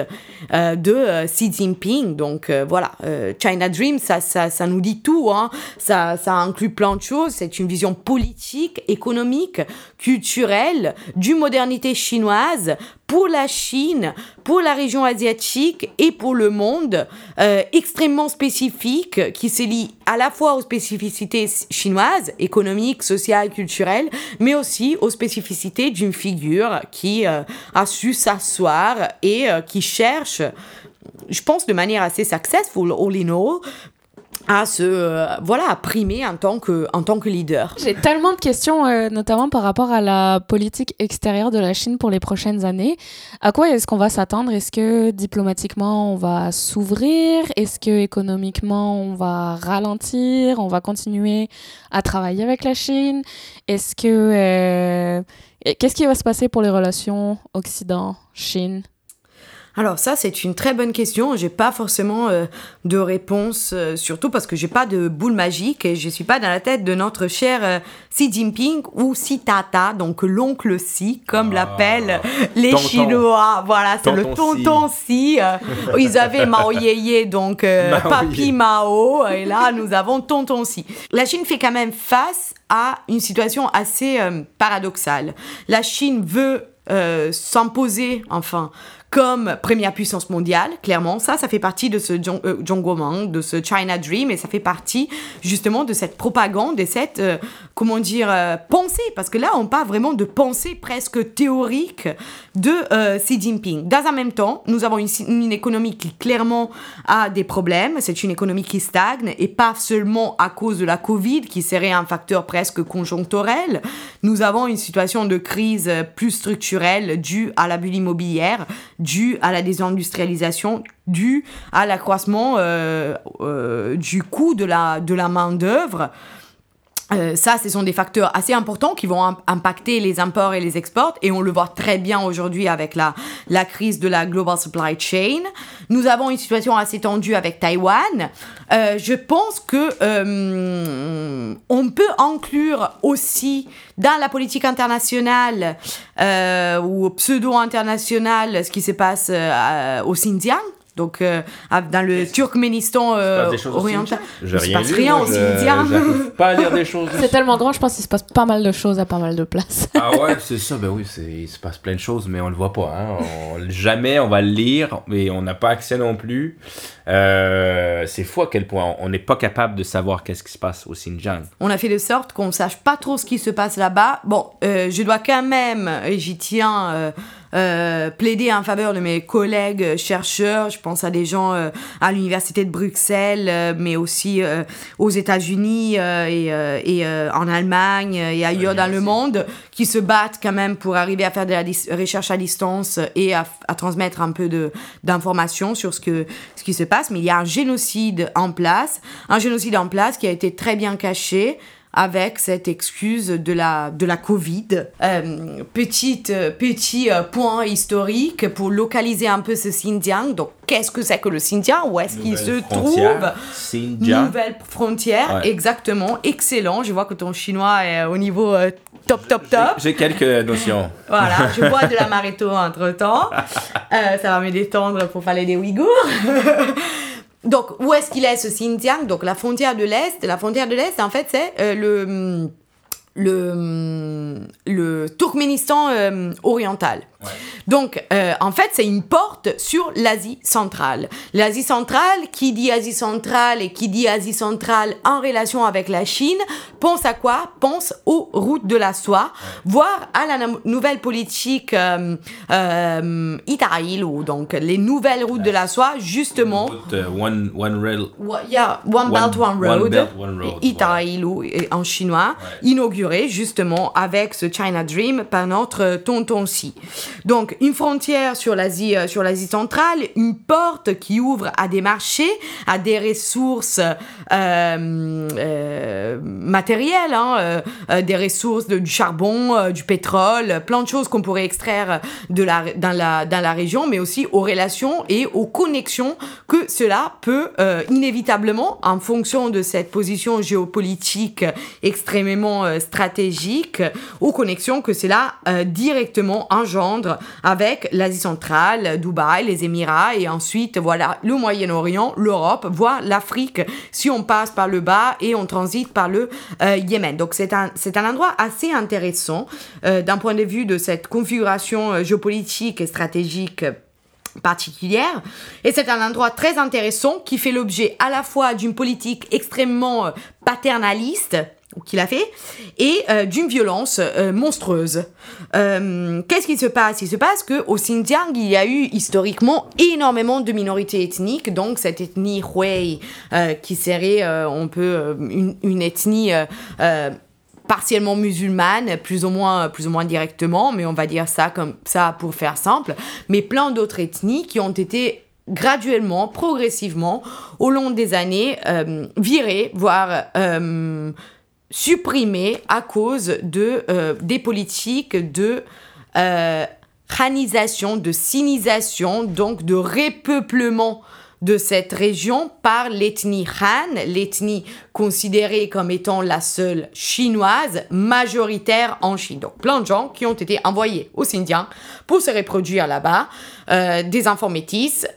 de Xi Jinping. Donc voilà China Dream, ça, ça, ça nous dit tout. Hein. Ça, ça inclut plein de choses. C'est une vision politique, économique, culturelle, du modernité chinoise pour la Chine, pour la région asiatique et pour le monde, euh, extrêmement spécifique, qui se lie à la fois aux spécificités chinoises, économiques, sociales, culturelles, mais aussi aux spécificités d'une figure qui euh, a su s'asseoir et euh, qui cherche je pense de manière assez successful all in all à se euh, voilà à primer en tant que en tant que leader. J'ai tellement de questions euh, notamment par rapport à la politique extérieure de la Chine pour les prochaines années. À quoi est-ce qu'on va s'attendre? Est-ce que diplomatiquement on va s'ouvrir? Est-ce que économiquement on va ralentir? On va continuer à travailler avec la Chine? Est-ce que euh, qu'est-ce qui va se passer pour les relations Occident-Chine? Alors ça, c'est une très bonne question. J'ai pas forcément euh, de réponse, euh, surtout parce que j'ai pas de boule magique et je suis pas dans la tête de notre cher euh, Xi Jinping ou Xi Tata, donc l'oncle Xi, comme ah. l'appellent les Chinois. Voilà, c'est le tonton Xi. ils avaient Mao Yeye, donc Papi Mao, et là nous avons tonton Xi. La Chine fait quand même face à une situation assez paradoxale. La Chine veut s'imposer, enfin, comme première puissance mondiale, clairement. Ça, ça fait partie de ce euh, de ce China Dream, et ça fait partie justement de cette propagande, de cette, euh, comment dire, euh, pensée, parce que là, on parle vraiment de pensée presque théorique de euh, Xi Jinping. Dans un même temps, nous avons une, une économie qui clairement a des problèmes. C'est une économie qui stagne, et pas seulement à cause de la Covid, qui serait un facteur presque conjoncturel. Nous avons une situation de crise plus structurelle due à la bulle immobilière, dû à la désindustrialisation, dû à l'accroissement euh, euh, du coût de la, de la main-d'œuvre. Euh, ça, ce sont des facteurs assez importants qui vont impacter les imports et les exports, et on le voit très bien aujourd'hui avec la, la crise de la global supply chain. Nous avons une situation assez tendue avec Taïwan. je pense que on peut inclure aussi dans la politique internationale euh, ou pseudo-internationale ce qui se passe euh, au Xinjiang. Donc, euh, dans le Turkménistan euh, oriental, il se passe rien au Xinjiang. pas à dire des choses. C'est tellement grand, je pense qu'il se passe pas mal de choses à pas mal de places. ah ouais, c'est ça. Ben oui, il se passe plein de choses, mais on le voit pas. Hein. jamais on va le lire, mais on n'a pas accès non plus. Euh, c'est fou à quel point on n'est pas capable de savoir qu'est-ce qui se passe au Xinjiang. On a fait de sorte qu'on ne sache pas trop ce qui se passe là-bas. Bon, je dois quand même, et j'y tiens euh, plaider en faveur de mes collègues chercheurs. Je pense à des gens euh, à l'université de Bruxelles, euh, mais aussi aux États-Unis et, et en Allemagne et ailleurs dans le monde, qui se battent quand même pour arriver à faire de la recherche à distance et à, à transmettre un peu d'informations sur ce, que, ce qui se passe. Mais il y a un génocide en place, un génocide en place qui a été très bien caché avec cette excuse de la, de la Covid. Euh, petite, petit euh, point historique pour localiser un peu ce Xinjiang. Donc, qu'est-ce que c'est que le Xinjiang? Où est-ce qu'il se trouve? Xinjiang. Nouvelle frontière, exactement. Excellent. Je vois que ton chinois est au niveau euh, top, top, top. J'ai quelques notions. voilà, je bois de la l'amaretto entre-temps. ça va me détendre pour parler des Ouïghours. Donc, où est-ce qu'il est ce Xinjiang? Donc, la frontière de l'Est. La frontière de l'Est, en fait, c'est euh, le, le, le Turkménistan euh, oriental. Donc, euh, en fait, c'est une porte sur l'Asie centrale. L'Asie centrale, qui dit Asie centrale et qui dit Asie centrale en relation avec la Chine, pense à quoi? Pense aux routes de la soie, voire à la nouvelle politique euh, euh, ou donc les nouvelles routes de la soie, justement. Euh, one, one rail. Yeah, one, belt, one road. One belt, en chinois, inauguré justement avec ce China Dream par notre tonton Si. Donc, une frontière sur l'Asie, euh, sur l'Asie centrale, une porte qui ouvre à des marchés, à des ressources euh, euh, matérielles, hein, des ressources de, du charbon, du pétrole, plein de choses qu'on pourrait extraire de la, dans, la, dans la région, mais aussi aux relations et aux connexions que cela peut inévitablement, en fonction de cette position géopolitique extrêmement stratégique, aux connexions que cela directement engendre avec l'Asie centrale, Dubaï, les Émirats et ensuite voilà le Moyen-Orient, l'Europe, voire l'Afrique si on passe par le bas et on transite par le euh, Yémen. Donc c'est un, c'est un endroit assez intéressant euh, d'un point de vue de cette configuration euh, géopolitique et stratégique particulière. Et c'est un endroit très intéressant qui fait l'objet à la fois d'une politique extrêmement paternaliste, qu'il a fait, et euh, d'une violence euh, monstrueuse. Euh, qu'est-ce qui se passe? Il se passe qu'au Xinjiang, il y a eu historiquement énormément de minorités ethniques, donc cette ethnie Hui, qui serait, on peut, une, ethnie partiellement musulmane, plus ou moins, plus ou moins directement, mais on va dire ça comme ça pour faire simple, mais plein d'autres ethnies qui ont été graduellement, progressivement, au long des années, virées, voire supprimé à cause de, euh, des politiques de euh, de sinisation, donc de repeuplement de cette région par l'ethnie Han, l'ethnie considérée comme étant la seule chinoise majoritaire en Chine. Donc plein de gens qui ont été envoyés au Xinjiang pour se reproduire là-bas, euh, des enfants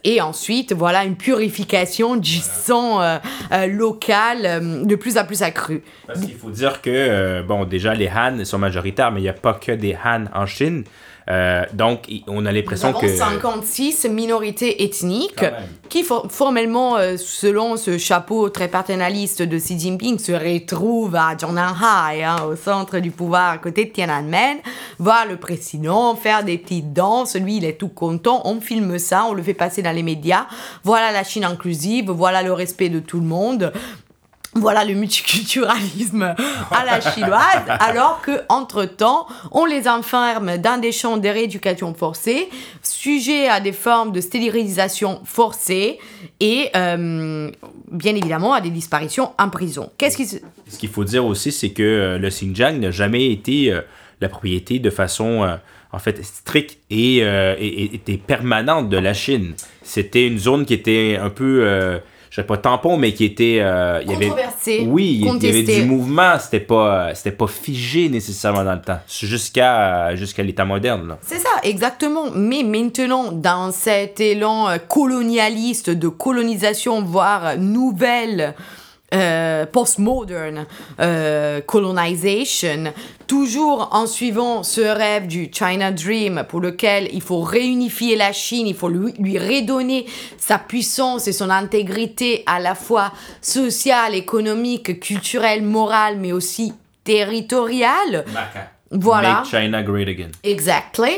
et ensuite voilà une purification du sang euh, euh, local de plus en plus accrue. Parce qu'il faut dire que, bon, déjà les Han sont majoritaires, mais il n'y a pas que des Han en Chine. Euh, donc, on a l'impression que... 56 minorités ethniques qui, formellement, euh, selon ce chapeau très paternaliste de Xi Jinping, se retrouvent à Zhongnanhai, hein, au centre du pouvoir, à côté de Tiananmen, voir le président faire des petites danses. Lui, il est tout content. On filme ça, on le fait passer dans les médias. Voilà la Chine inclusive, voilà le respect de tout le monde voilà le multiculturalisme à la chinoise, alors que entre temps, on les enferme dans des champs de rééducation forcée, sujets à des formes de stérilisation forcée et euh, bien évidemment à des disparitions en prison. Qu'est-ce qui Ce qu'il faut dire aussi, c'est que euh, le Xinjiang n'a jamais été euh, la propriété de façon en fait stricte et, et, permanente de la Chine. C'était une zone qui était un peu je sais pas tampon, mais qui était. Euh, il y avait, oui, il y avait du mouvement. C'était pas, c'était pas figé nécessairement dans le temps, jusqu'à jusqu'à l'état moderne. C'est ça, exactement. Mais maintenant, dans cet élan euh, colonialiste de colonisation, voire nouvelle euh, post-modern euh, colonization, toujours en suivant ce rêve du China Dream pour lequel il faut réunifier la Chine, il faut lui, lui redonner sa puissance et son intégrité à la fois sociale, économique, culturelle, morale, mais aussi territoriale. Voilà. Make China great again. Exactly.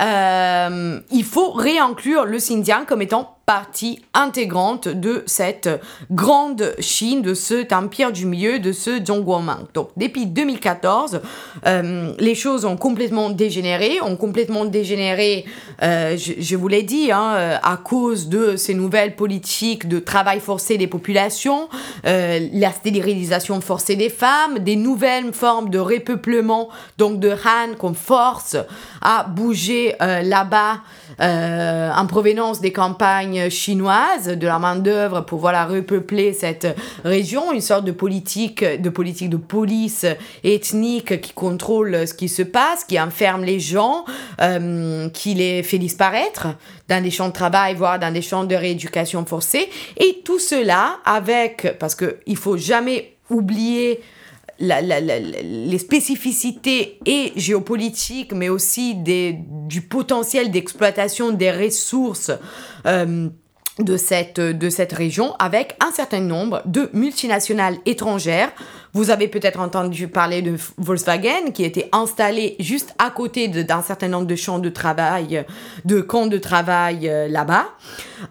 Euh, il faut réinclure le Xinjiang comme étant partie intégrante de cette grande Chine, de cet empire du milieu, de ce Zhongguoming. Donc depuis 2014, euh, les choses ont complètement dégénéré, ont complètement dégénéré, euh, je, vous l'ai dit, hein, à cause de ces nouvelles politiques de travail forcé des populations, la stérilisation forcée des femmes, des nouvelles formes de repeuplement, donc de Han qu'on force à bouger euh, là-bas euh, en provenance des campagnes chinoises, de la main-d'œuvre pour voilà, repeupler cette région, une sorte de politique, de politique de police ethnique qui contrôle ce qui se passe, qui enferme les gens, euh, qui les fait disparaître dans des champs de travail, voire dans des champs de rééducation forcée. Et tout cela avec, parce qu'il ne faut jamais oublier les spécificités et géopolitiques, mais aussi des, du potentiel d'exploitation des ressources euh, de cette, de cette région avec un certain nombre de multinationales étrangères vous avez peut-être entendu parler de Volkswagen qui était installé juste à côté d'un certain nombre de champs de travail, de camps de travail euh, là-bas.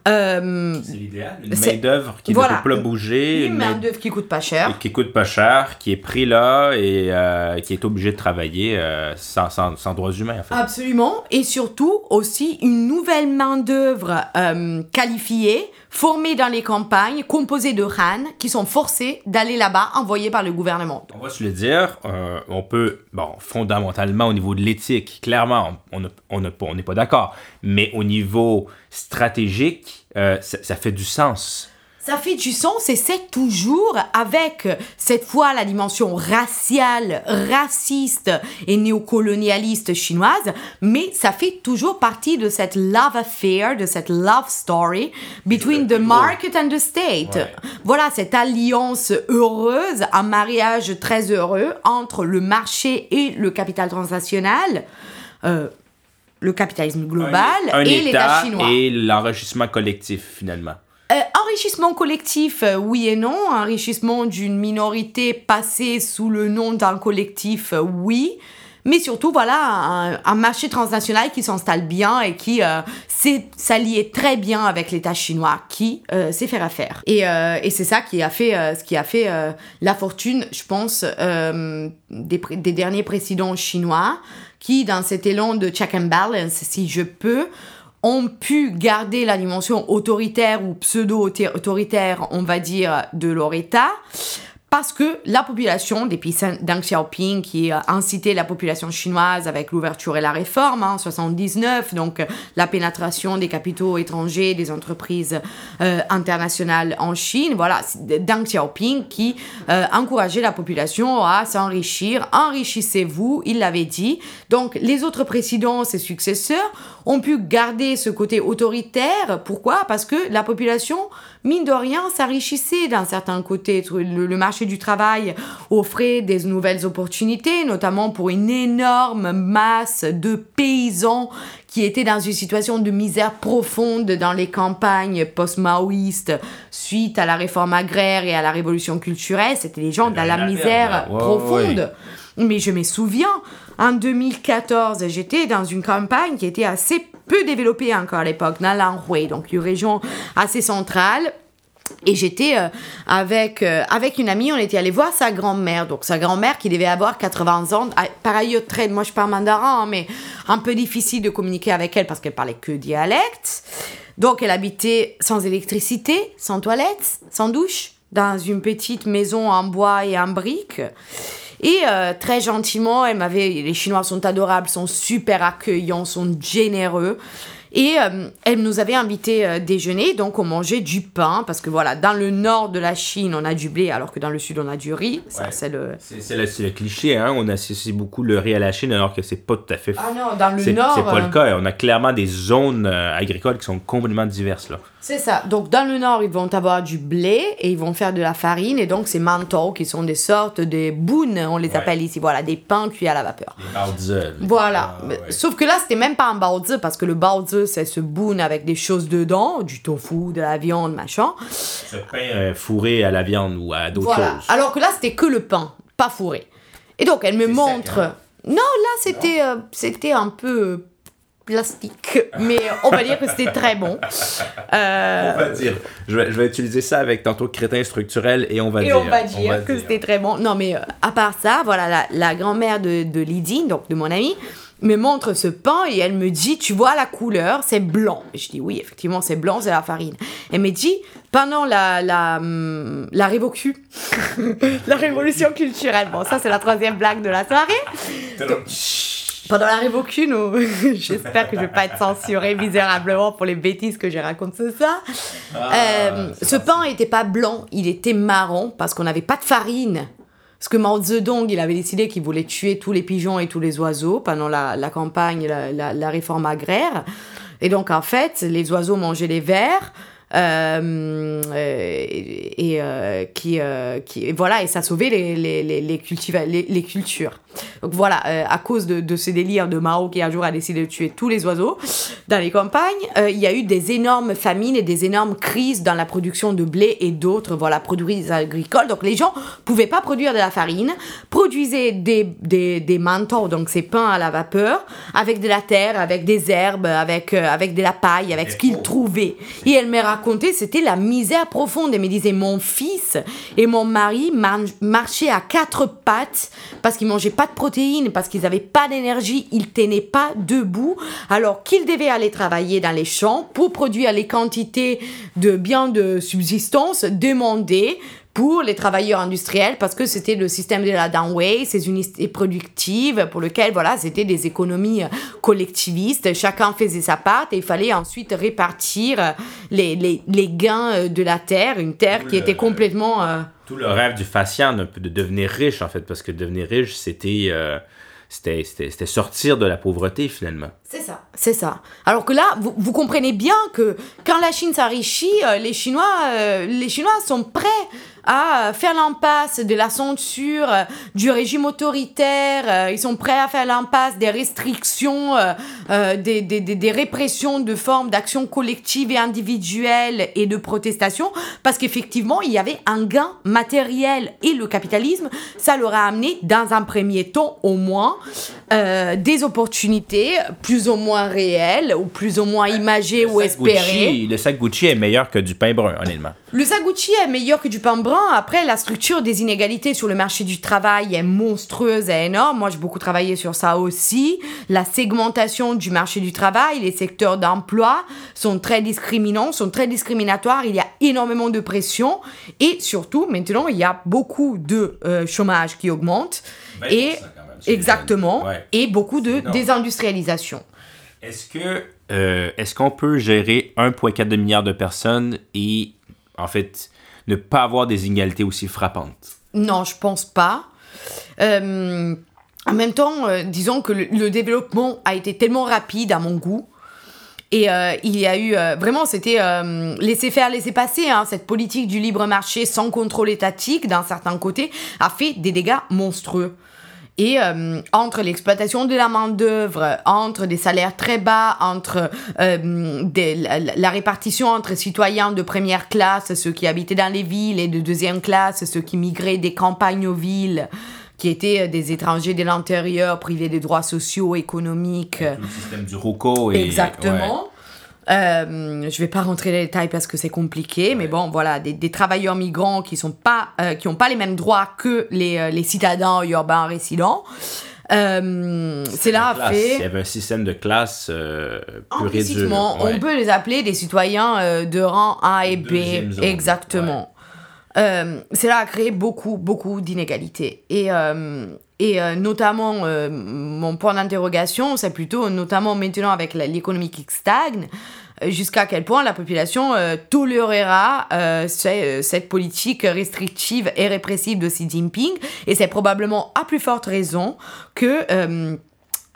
Euh, c'est l'idéal. Une main-d'œuvre qui ne peut pas bouger. Une main-d'œuvre qui coûte pas cher. Qui coûte pas cher, qui est pris là et euh, qui est obligé de travailler sans, sans, sans, droits humains. En fait. Absolument. Et surtout aussi une nouvelle main-d'œuvre qualifiée formés dans les campagnes, composés de Han, qui sont forcés d'aller là-bas, envoyés par le gouvernement. On va se le dire, euh, on peut, bon, fondamentalement, au niveau de l'éthique, clairement, on n'est pas d'accord, mais au niveau stratégique, euh, ça fait du sens ça fait du sens et c'est toujours avec cette fois la dimension raciale, raciste et néocolonialiste chinoise, mais ça fait toujours partie de cette love affair, de cette love story between the market and the state. Voilà, cette alliance heureuse, un mariage très heureux entre le marché et le capital transnational. Euh, le capitalisme global et l'État chinois. Et l'enrichissement collectif finalement. Euh, enrichissement collectif, euh, oui et non. Enrichissement d'une minorité passée sous le nom d'un collectif, euh, oui. Mais surtout, voilà, un, marché transnational qui s'installe bien et qui s'allie très bien avec l'État chinois qui sait faire affaire. Et, c'est ça qui a fait, ce qui a fait la fortune, je pense, des derniers présidents chinois qui, dans cet élan de check and balance, si je peux, ont pu garder la dimension autoritaire ou pseudo-autoritaire, on va dire, de leur État, parce que la population, depuis Deng Xiaoping, qui a incité la population chinoise avec l'ouverture et la réforme en 79, donc la pénétration des capitaux étrangers, des entreprises euh, internationales en Chine, voilà, Deng Xiaoping qui euh, encourageait la population à s'enrichir. Enrichissez-vous, il l'avait dit. Donc les autres présidents, ses successeurs, ont pu garder ce côté autoritaire. Pourquoi? Parce que la population, mine de rien, s'enrichissait d'un certain côté. Le, marché du travail offrait des nouvelles opportunités, notamment pour une énorme masse de paysans qui étaient dans une situation de misère profonde dans les campagnes post-maoïstes suite à la réforme agraire et à la révolution culturelle. C'était des gens dans la, misère profonde. Mais je me souviens, en 2014, j'étais dans une campagne qui était assez peu développée encore à l'époque, dans l'Anhui, donc une région assez centrale. Et j'étais euh, avec, euh, avec une amie, on était allé voir sa grand-mère. Donc sa grand-mère qui devait avoir 80 ans. Ah, par ailleurs, très, moi je parle mandarin, hein, mais un peu difficile de communiquer avec elle parce qu'elle parlait que dialecte. Donc elle habitait sans électricité, sans toilette, sans douche, dans une petite maison en bois et en briques. Et euh, très gentiment, elle m'avait. Les Chinois sont adorables, sont super accueillants, sont généreux. Et euh, elle nous avait invité à euh, déjeuner, donc on mangeait du pain, parce que voilà, dans le nord de la Chine, on a du blé, alors que dans le sud, on a du riz. c'est le... C'est le, cliché, hein? on associe beaucoup le riz à la Chine, alors que c'est pas tout à fait... Ah non, dans le nord... C'est pas le cas, on a clairement des zones agricoles qui sont complètement diverses, là. C'est ça. Donc, dans le nord, ils vont avoir du blé et ils vont faire de la farine. Et donc, ces manteaux qui sont des sortes de bounes, on les appelle ici. Voilà, des pains cuits à la vapeur. Des Voilà. Ah, Sauf que là, c'était même pas un baozi parce que le baozi, c'est ce boune avec des choses dedans, du tofu, de la viande, machin. Ce pain euh, fourré à la viande ou à d'autres voilà. choses. Alors que là, c'était que le pain, pas fourré. Et donc, elle me montre. Hein. Non, là, c'était euh, c'était un peu plastique, mais on va dire que c'était très bon. Euh... On va dire. Je vais, je vais, utiliser ça avec tantôt crétin structurel et on va et dire. on va dire que c'était très bon. Non, mais euh, à part ça, voilà, la, la grand-mère de, de Lydie, donc de mon amie, me montre ce pain et elle me dit, tu vois la couleur, c'est blanc. Et je dis, oui, effectivement, c'est blanc, c'est la farine. Elle me dit, pendant la, la, hum, la révocu, la révolution culturelle, bon, ça c'est la troisième blague de la soirée. Pendant la révocation, j'espère que je vais pas être censurée misérablement pour les bêtises que j'ai raconté ce soir. Ah, euh, ce pain n'était pas blanc, il était marron parce qu'on n'avait pas de farine. Parce que Mao Zedong, il avait décidé qu'il voulait tuer tous les pigeons et tous les oiseaux pendant la, campagne, la, la, réforme agraire. Et donc, en fait, les oiseaux mangeaient les vers, Euh, et, euh, qui, euh, qui voilà et ça sauvait les, les, les, les, les, cultures. Donc voilà à cause de, de ce délire de Mao qui un jour a décidé de tuer tous les oiseaux dans les campagnes il y a eu des énormes famines et des énormes crises dans la production de blé et d'autres voilà produits agricoles. Donc les gens pouvaient pas produire de la farine produisaient des, des, des manteaux donc ces pains à la vapeur avec de la terre avec des herbes avec avec de la paille avec ce qu'ils trouvaient. Et elle me c'était la misère profonde. Elle me disait, mon fils et mon mari marchaient à quatre pattes parce qu'ils mangeaient pas de protéines, parce qu'ils n'avaient pas d'énergie, ils tenaient pas debout, alors qu'ils devaient aller travailler dans les champs pour produire les quantités de biens de subsistance demandées pour les travailleurs industriels parce que c'était le système de la downway, ces unités productives pour lequel voilà, c'était des économies euh, collectivistes, chacun faisait sa part et il fallait ensuite répartir euh, les, les, les gains euh, de la terre, une terre qui était complètement... Tout le rêve du fascien de devenir riche en fait, parce que devenir riche c'était... c'était sortir de la pauvreté finalement. C'est ça, c'est ça. Alors que là, vous, vous, comprenez bien que quand la Chine s'enrichit, les Chinois, les Chinois sont prêts à faire l'impasse de la censure, euh, du régime autoritaire, euh, ils sont prêts à faire l'impasse des restrictions, euh, des, des, des, répressions de formes d'action collective et individuelle et de protestation, parce qu'effectivement, il y avait un gain matériel et le capitalisme, ça leur a amené, dans un premier temps au moins, des opportunités plus ou moins réelles, ou plus ou moins imagées ou espérées. le sac Gucci est meilleur que du pain brun, honnêtement. Le sac Gucci est meilleur que du pain brun après, la structure des inégalités sur le marché du travail est monstrueuse et énorme. Moi, j'ai beaucoup travaillé sur ça aussi. La segmentation du marché du travail, les secteurs d'emploi sont très discriminants, sont très discriminatoires. Il y a énormément de pression. Et surtout, maintenant, il y a beaucoup de euh, chômage qui augmente. et exactement. Et beaucoup de désindustrialisation. Est-ce que euh, est-ce qu'on peut gérer 1,4 milliard de personnes et en fait ne pas avoir des inégalités aussi frappantes Non, je pense pas. Euh, en même temps, euh, disons que le, développement a été tellement rapide à mon goût. Et euh, il y a eu vraiment, c'était laisser faire, laisser passer. Hein, cette politique du libre marché sans contrôle étatique d'un certain côté a fait des dégâts monstrueux. Et euh, entre l'exploitation de la main-d'œuvre, entre des salaires très bas, entre euh, la, répartition entre citoyens de première classe, ceux qui habitaient dans les villes, et de deuxième classe, ceux qui migraient des campagnes aux villes, qui étaient euh, des étrangers de l'intérieur, privés des droits sociaux, économiques. le système du ROCO. Et, Exactement. Euh, je vais pas rentrer dans les détails parce que c'est compliqué, mais bon, voilà, des, des, travailleurs migrants qui sont pas, euh, qui ont pas les mêmes droits que les, euh, les citadins urbains résidents. Euh, c'est là fait. Il y avait un système de classe euh, plus réduit. On peut les appeler des citoyens de rang A et B. Exactement. C'est là a créé beaucoup, beaucoup d'inégalités. Et, et notamment, mon point d'interrogation, c'est plutôt, notamment maintenant avec l'économie qui stagne, jusqu'à quel point la population euh, tolérera euh, euh, cette politique restrictive et répressive de Xi Jinping. Et c'est probablement à plus forte raison que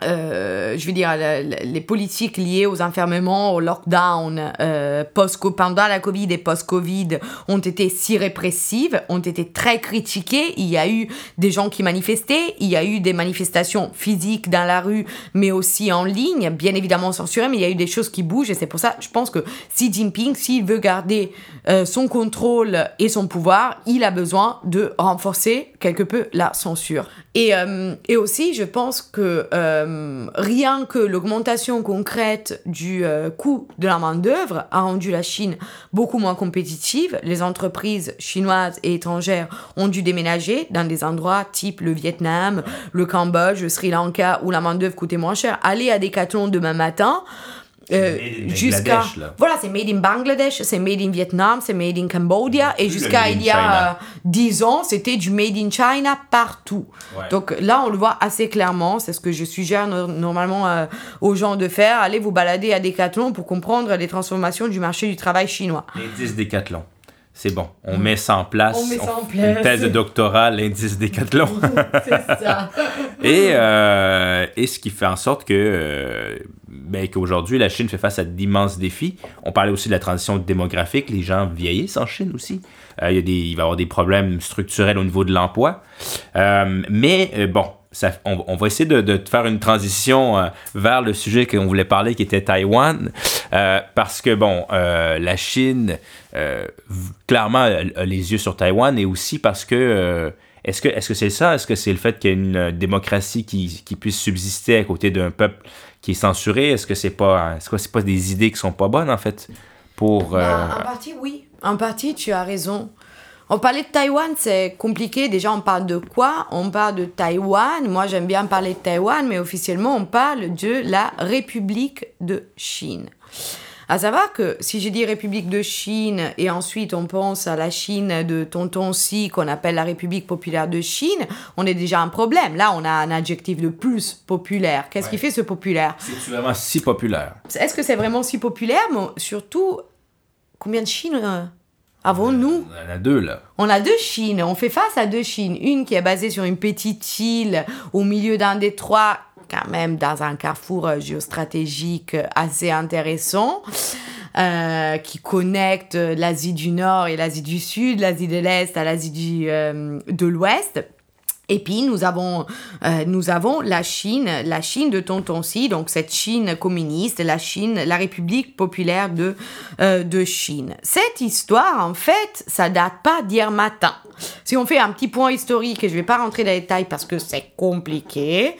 euh, je veux dire, les politiques liées aux enfermements, au lockdown, euh, post pendant la Covid et post-Covid ont été si répressives, ont été très critiquées. Il y a eu des gens qui manifestaient, il y a eu des manifestations physiques dans la rue, mais aussi en ligne, bien évidemment censurées, mais il y a eu des choses qui bougent et c'est pour ça, je pense que Xi Jinping, s'il veut garder euh, son contrôle et son pouvoir, il a besoin de renforcer quelque peu la censure. Et, euh, et aussi, je pense que euh, rien que l'augmentation concrète du euh, coût de la main-d'œuvre a rendu la Chine beaucoup moins compétitive. Les entreprises chinoises et étrangères ont dû déménager dans des endroits type le Vietnam, le Cambodge, le Sri Lanka où la main-d'œuvre coûtait moins cher. Aller à Decathlon demain matin, euh, jusqu'à voilà c'est made in Bangladesh c'est made in Vietnam c'est made in Cambodia et jusqu'à il y a 10 ans c'était du made in China partout. Donc là on le voit assez clairement c'est ce que je suggère normalement euh, aux gens de faire. Allez vous balader à Decathlon pour comprendre les transformations du marché du travail chinois. Les 10 Decathlon c'est bon. On met ça en place. On met ça en place. Une thèse de doctorat, l'indice Décathlon. c'est ça. et, euh, et ce qui fait en sorte que euh, ben, qu'aujourd'hui, la Chine fait face à d'immenses défis. On parlait aussi de la transition démographique. Les gens vieillissent en Chine aussi. Euh, il, y a des, il va y avoir des problèmes structurels au niveau de l'emploi. mais bon, on, va essayer de, faire une transition euh, vers le sujet qu'on voulait parler, qui était Taïwan, euh, parce que, bon, euh, la Chine, clairement, a, les yeux sur Taïwan, et aussi parce que, est-ce que c'est ça? Est-ce que c'est le fait qu'il y ait une démocratie qui, puisse subsister à côté d'un peuple qui est censuré? Est-ce que c'est pas, est-ce que c'est pas des idées qui sont pas bonnes, en fait, pour... Bah, en partie, oui. En partie, tu as raison. On parlait de Taïwan, c'est compliqué. Déjà, on parle de quoi? On parle de Taïwan. Moi, j'aime bien parler de Taïwan, mais officiellement, on parle de la République de Chine. À savoir que si j'ai dit République de Chine et ensuite on pense à la Chine de Tonton Si qu'on appelle la République populaire de Chine, on est déjà un problème. Là, on a un adjectif de plus populaire. Qu'est-ce qui fait ce populaire? C'est vraiment si populaire. Est-ce que c'est vraiment si populaire? Mais surtout, combien de Chine Avons-nous On en a deux là. On a deux Chines. On fait face à deux Chines. Une qui est basée sur une petite île au milieu d'un détroit, quand même dans un carrefour euh, géostratégique euh, assez intéressant. Euh, qui connecte l'Asie du Nord et l'Asie du Sud, l'Asie de l'Est à l'Asie de l'Ouest. Et puis nous avons, euh, nous avons la Chine, la Chine de Tonton Si, donc cette Chine communiste, la Chine, la République populaire de, euh, de Chine. Cette histoire, en fait, ça date pas d'hier matin. Si on fait un petit point historique, et je vais pas rentrer dans les détails parce que c'est compliqué,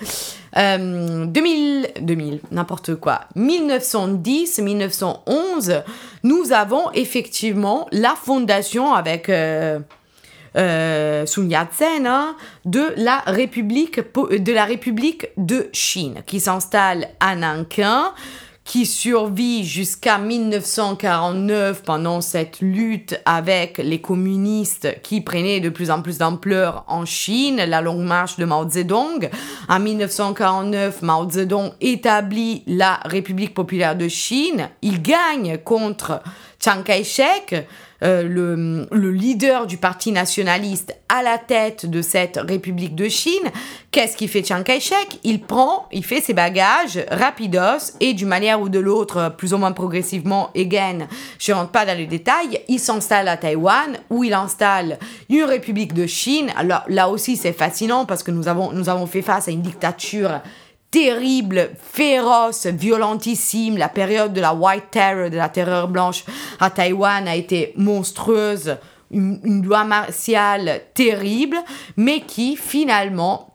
2000, euh, 2000 n'importe quoi, 1910, 1911, nous avons effectivement la fondation avec euh, Sun Yat-sen, hein, de, la République, de la République de Chine, qui s'installe à Nankin, qui survit jusqu'à 1949 pendant cette lutte avec les communistes qui prenaient de plus en plus d'ampleur en Chine, la longue marche de Mao Zedong. En 1949, Mao Zedong établit la République populaire de Chine. Il gagne contre Chiang Kai-shek, euh, le, le, leader du parti nationaliste à la tête de cette République de Chine, qu'est-ce qu'il fait Chiang Kai-shek? Il prend, il fait ses bagages rapidos et d'une manière ou de l'autre, plus ou moins progressivement, again, je rentre pas dans les détails, il s'installe à Taïwan où il installe une République de Chine. Alors là aussi c'est fascinant parce que nous avons, nous avons fait face à une dictature terrible, féroce, violentissime. La période de la White Terror, de la terreur blanche à Taïwan a été monstrueuse, une, une loi martiale terrible, mais qui finalement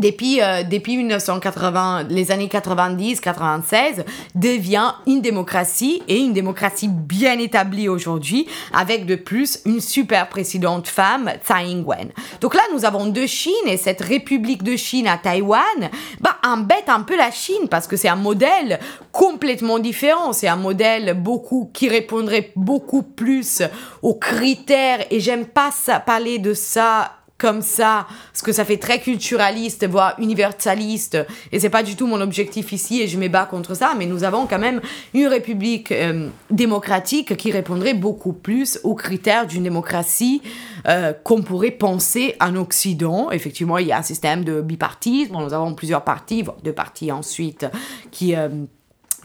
depuis, euh, depuis 1980, les années 90-96, devient une démocratie et une démocratie bien établie aujourd'hui, avec de plus une super présidente femme, Tsai Ing-wen. Donc là, nous avons deux Chines et cette République de Chine à Taïwan, bah, embête un peu la Chine parce que c'est un modèle complètement différent. C'est un modèle beaucoup, qui répondrait beaucoup plus aux critères et j'aime pas parler de ça comme ça, parce que ça fait très culturaliste, voire universaliste, et c'est pas du tout mon objectif ici, et je me bats contre ça, mais nous avons quand même une république euh, démocratique qui répondrait beaucoup plus aux critères d'une démocratie euh, qu'on pourrait penser en Occident. Effectivement, il y a un système de bipartisme, nous avons plusieurs partis, deux partis ensuite, qui... Euh,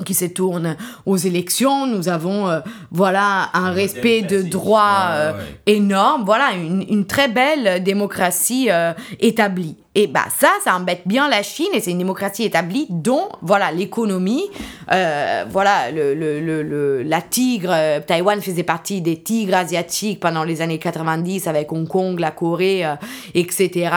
qui se tourne aux élections. Nous avons, euh, voilà, un respect de droits euh, énorme. Voilà, une, une, très belle démocratie euh, établie. Et bah ça, ça embête bien la Chine et c'est une démocratie établie dont, voilà, l'économie, euh, voilà, le, le, le, la tigre, euh, Taïwan faisait partie des tigres asiatiques pendant les années 90 avec Hong Kong, la Corée, euh, etc.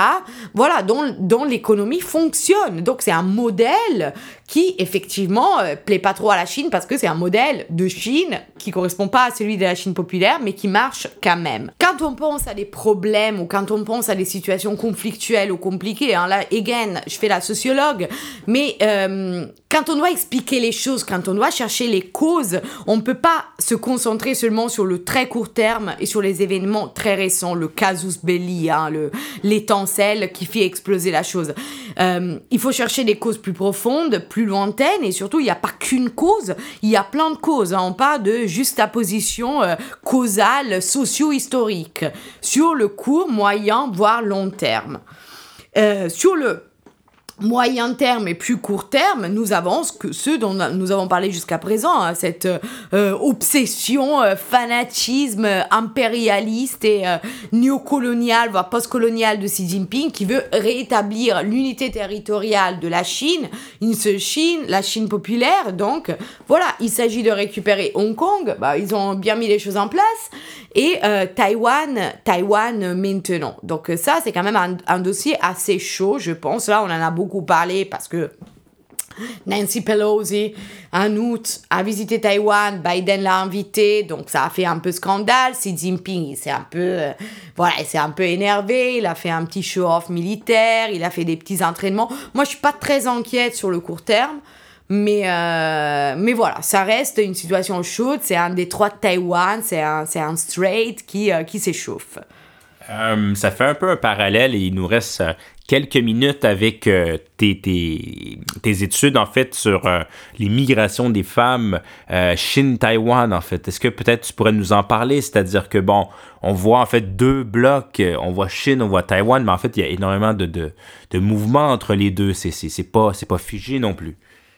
Voilà, dont, dont l'économie fonctionne. Donc c'est un modèle qui, effectivement, plaît pas trop à la Chine parce que c'est un modèle de Chine qui correspond pas à celui de la Chine populaire, mais qui marche quand même. Quand on pense à des problèmes ou quand on pense à des situations conflictuelles ou compliquées, Hein. Là, again, je fais la sociologue. Mais euh, quand on doit expliquer les choses, quand on doit chercher les causes, on ne peut pas se concentrer seulement sur le très court terme et sur les événements très récents, le casus belli, hein, le, l'étincelle qui fait exploser la chose. Euh, il faut chercher des causes plus profondes, plus lointaines, et surtout, il n'y a pas qu'une cause, il y a plein de causes. Hein. On parle de juxtaposition euh, causale socio-historique sur le court, moyen, voire long terme. Euh, sur le moyen terme et plus court terme, nous avons ce que ceux dont nous avons parlé jusqu'à présent, hein, cette euh, obsession, euh, fanatisme impérialiste et euh, néocolonial, voire postcolonial de Xi Jinping qui veut rétablir l'unité territoriale de la Chine, une seule Chine, la Chine populaire. Donc voilà, il s'agit de récupérer Hong Kong, bah, ils ont bien mis les choses en place, et Taïwan, Taïwan maintenant. Donc ça, c'est quand même un, un dossier assez chaud, je pense. Là, on en a beaucoup beaucoup parlé parce que Nancy Pelosi, en août, a visité Taïwan, Biden l'a invité, donc ça a fait un peu scandale. Xi Jinping, il s'est un peu, euh, voilà, il s'est un peu énervé, il a fait un petit show-off militaire, il a fait des petits entraînements. Moi, je suis pas très inquiète sur le court terme, mais, euh, mais voilà, ça reste une situation chaude. C'est un détroit de Taïwan, c'est un, c'est un strait qui, euh, qui s'échauffe. ça fait un peu un parallèle et il nous reste quelques minutes avec euh, tes, études, en fait, sur euh, les migrations des femmes euh, Chine-Taïwan, en fait. Est-ce que peut-être tu pourrais nous en parler? C'est-à-dire que, bon, on voit en fait deux blocs, on voit Chine, on voit Taïwan, mais en fait, il y a énormément de, de, mouvements entre les deux. C'est pas, pas figé non plus.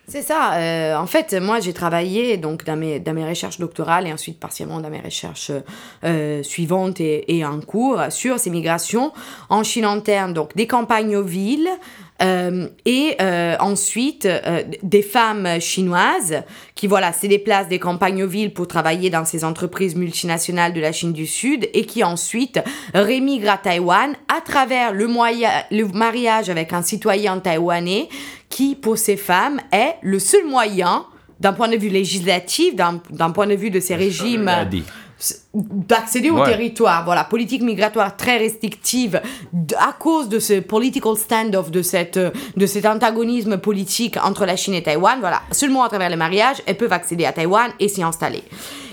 C'est ça. Euh, en fait, moi, j'ai travaillé donc dans mes, dans mes recherches doctorales et ensuite partiellement dans mes recherches euh, suivantes et, et, en cours sur ces migrations en Chine interne, donc des campagnes aux villes, euh, et euh, ensuite, euh, des femmes chinoises qui, voilà, se déplacent des campagnes aux villes pour travailler dans ces entreprises multinationales de la Chine du Sud et qui ensuite rémigrent à Taïwan à travers le, le mariage avec un citoyen taïwanais qui, pour ces femmes, est le seul moyen, d'un point de vue législatif, d'un point de vue de ces régimes d'accéder au territoire. Voilà, politique migratoire très restrictive à cause de ce political standoff, de, cette, de cet antagonisme politique entre la Chine et Taïwan. Voilà, seulement à travers le mariage, elles peuvent accéder à Taïwan et s'y installer.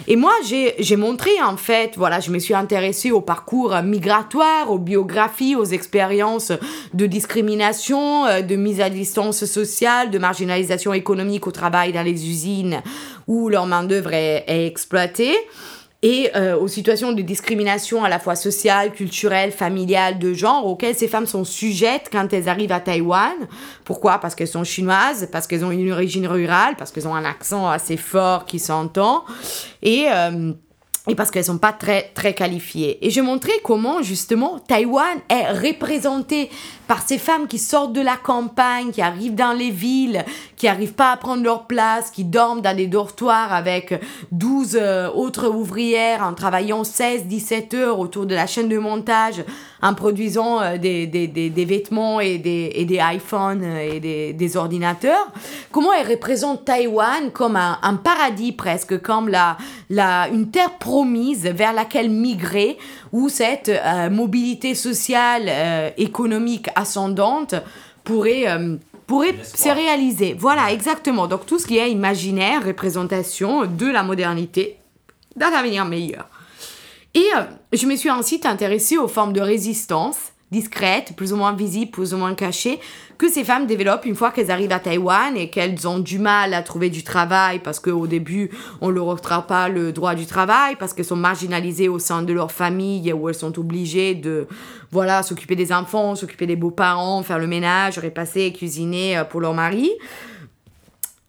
Et moi, j'ai montré, en fait, voilà, je me suis intéressée au parcours migratoire, aux biographies, aux expériences de discrimination, euh, de mise à distance sociale, de marginalisation économique au travail dans les usines où leur main-d'œuvre est, est exploitée et euh, aux situations de discrimination à la fois sociale, culturelle, familiale, de genre, auxquelles ces femmes sont sujettes quand elles arrivent à Taïwan. Pourquoi? Parce qu'elles sont chinoises, parce qu'elles ont une origine rurale, parce qu'elles ont un accent assez fort qui s'entend. Et... Euh, et parce qu'elles sont pas très très qualifiées. Et je montrais comment justement Taïwan est représenté par ces femmes qui sortent de la campagne, qui arrivent dans les villes, qui arrivent pas à prendre leur place, qui dorment dans des dortoirs avec 12 euh, autres ouvrières en travaillant 16-17 heures autour de la chaîne de montage, en produisant euh, des, des, des, des, vêtements et des, et des iPhones et des, des ordinateurs. Comment elle représente Taïwan comme un, un paradis presque, comme la, la, une terre promise vers laquelle migrer, où cette euh, mobilité sociale, économique, ascendante pourrait, euh, pourrait se réaliser. Voilà, exactement. Donc tout ce qui est imaginaire, représentation de la modernité d'un avenir meilleur. Et euh, je me suis ensuite intéressée aux formes de résistance discrètes, plus ou moins visibles, plus ou moins cachées, que ces femmes développent une fois qu'elles arrivent à Taïwan et qu'elles ont du mal à trouver du travail parce qu'au début, on leur offre pas le droit du travail, parce qu'elles sont marginalisées au sein de leur famille où elles sont obligées de voilà, s'occuper des enfants, s'occuper des beaux-parents, faire le ménage, repasser, cuisiner euh, pour leur mari.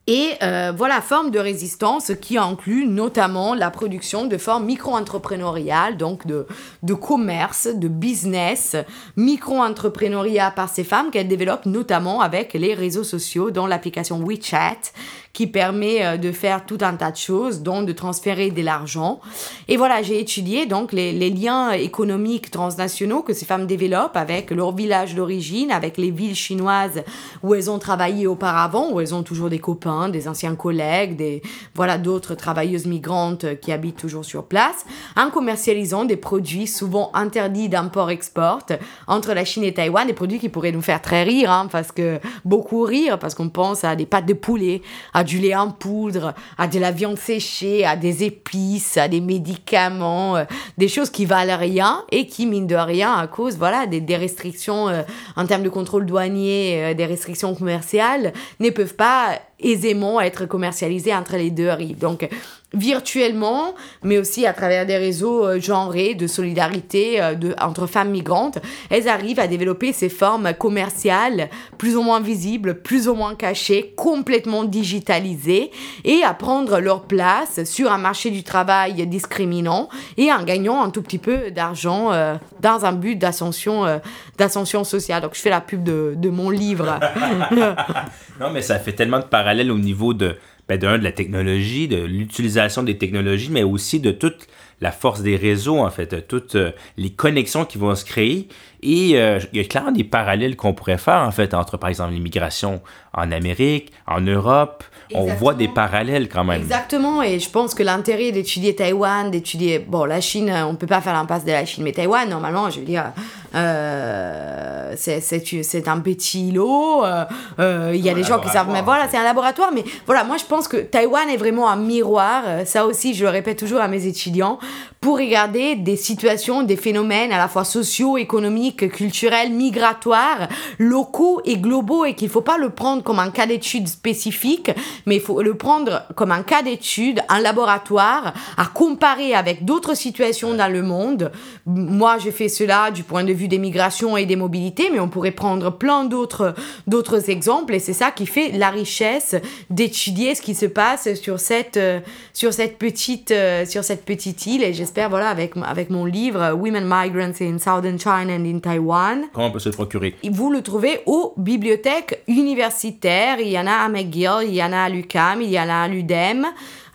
Et euh, voilà, forme de résistance qui inclut notamment la production de formes micro-entrepreneuriales, donc de, de commerce, de business, micro-entrepreneuriat par ces femmes qu'elles développent notamment avec les réseaux sociaux, dont l'application WeChat, qui permet de faire tout un tas de choses, dont de transférer de l'argent. Et voilà, j'ai étudié donc les, liens économiques transnationaux que ces femmes développent avec leur village d'origine, avec les villes chinoises où elles ont travaillé auparavant, où elles ont toujours des copains, des anciens collègues, des voilà d'autres travailleuses migrantes qui habitent toujours sur place, en commercialisant des produits souvent interdits d'import-export entre la Chine et Taïwan, des produits qui pourraient nous faire très rire, hein, parce que beaucoup rire, parce qu'on pense à des pâtes de poulet, du lait en poudre, à de la viande séchée, à des épices, à des médicaments, euh, des choses qui valent rien et qui, mine de rien, à cause voilà, des, des restrictions euh, en termes de contrôle douanier, euh, des restrictions commerciales, ne peuvent pas aisément être commercialisées entre les deux rives. Donc, virtuellement, mais aussi à travers des réseaux euh, genrés de solidarité euh, entre femmes migrantes, elles arrivent à développer ces formes commerciales plus ou moins visibles, plus ou moins cachées, complètement digitalisées et à prendre leur place sur un marché du travail discriminant et en gagnant un tout petit peu d'argent euh, dans un but d'ascension d'ascension sociale. Donc je fais la pub de, de mon livre. non mais ça fait tellement de parallèles au niveau de ben, de, de la technologie, de l'utilisation des technologies, mais aussi de toute la force des réseaux, en fait, toutes euh, les connexions qui vont se créer. Et euh, il y a clairement des parallèles qu'on pourrait faire, en fait, entre, par exemple, l'immigration en Amérique, en Europe. On voit des parallèles quand même. Exactement, et je pense que l'intérêt d'étudier Taïwan, d'étudier, bon, la Chine, on ne peut pas faire l'impasse de la Chine, mais Taïwan, normalement, je veux dire, euh, c'est un petit îlot, il y a des gens qui savent, mais voilà, c'est un laboratoire, mais voilà, moi je pense que Taïwan est vraiment un miroir, ça aussi, je le répète toujours à mes étudiants, pour regarder des situations, des phénomènes à la fois sociaux, économiques, culturels, migratoires, locaux et globaux et qu'il ne faut pas le prendre comme un cas d'étude spécifique, mais il faut le prendre comme un cas d'étude, un laboratoire à comparer avec d'autres situations dans le monde. Moi, j'ai fait cela du point de vue des migrations et des mobilités, mais on pourrait prendre plein d'autres, d'autres exemples et c'est ça qui fait la richesse d'étudier ce qui se passe sur cette, sur cette petite, sur cette petite île et j'espère, voilà, avec, avec mon livre Women Migrants in Southern China and in Taiwan. Comment on peut se le procurer? Vous le trouvez aux bibliothèques universitaires. Il y en a à McGill, il y en a à l'UQAM, il y en a à l'UDEM.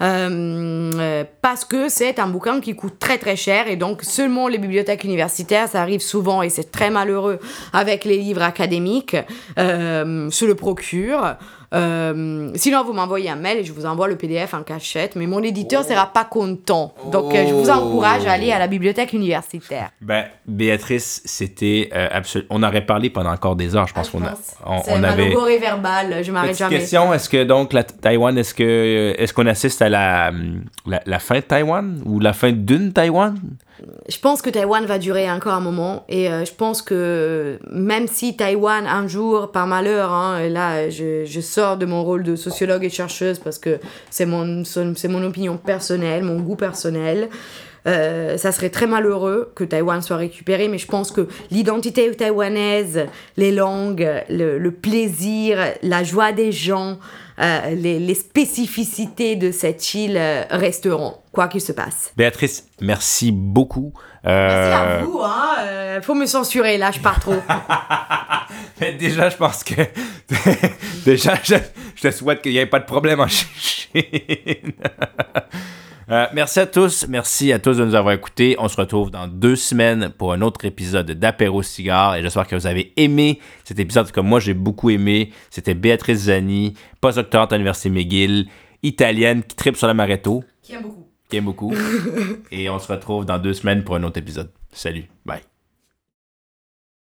Euh, euh, parce que c'est un bouquin qui coûte très très cher et donc seulement les bibliothèques universitaires, ça arrive souvent et c'est très malheureux avec les livres académiques, euh, se le procurent. Euh, sinon, vous m'envoyez un mail et je vous envoie le PDF en cachette. Mais mon éditeur sera pas content. Donc, euh, je vous encourage à aller à la bibliothèque universitaire. Ben, Béatrice, c'était euh, absolument. On aurait parlé pendant encore des heures. Je pense ah, qu'on a. On, on avait. verbal. Je m'arrête jamais. Question est-ce que donc la Taïwan, est-ce que est-ce qu'on assiste à la, la, la fin de Taïwan ou la fin d'une Taïwan? Je pense que Taïwan va durer encore un moment et euh, je pense que même si Taïwan un jour par malheur hein, là je, je, sors de mon rôle de sociologue et chercheuse parce que c'est mon c'est mon opinion personnelle mon goût personnel euh, ça serait très malheureux que Taïwan soit récupéré, mais je pense que l'identité taïwanaise, les langues, le, le, plaisir, la joie des gens, euh, les, les, spécificités de cette île euh, resteront, quoi qu'il se passe. Béatrice, merci beaucoup. Merci à vous. Hein, faut me censurer, là, je pars trop. mais déjà, je pense que... déjà, je, je te souhaite qu'il n'y ait pas de problème en Chine. Euh, merci à tous. Merci à tous de nous avoir écoutés. On se retrouve dans deux semaines pour un autre épisode d'Apéro Cigare. Et j'espère que vous avez aimé cet épisode comme moi j'ai beaucoup aimé. C'était Béatrice Zani, postdoctorante à l'Université McGill, italienne qui tripe sur la l'amaretto. Qui aime beaucoup. Qui aime beaucoup. et on se retrouve dans deux semaines pour un autre épisode. Salut. Bye.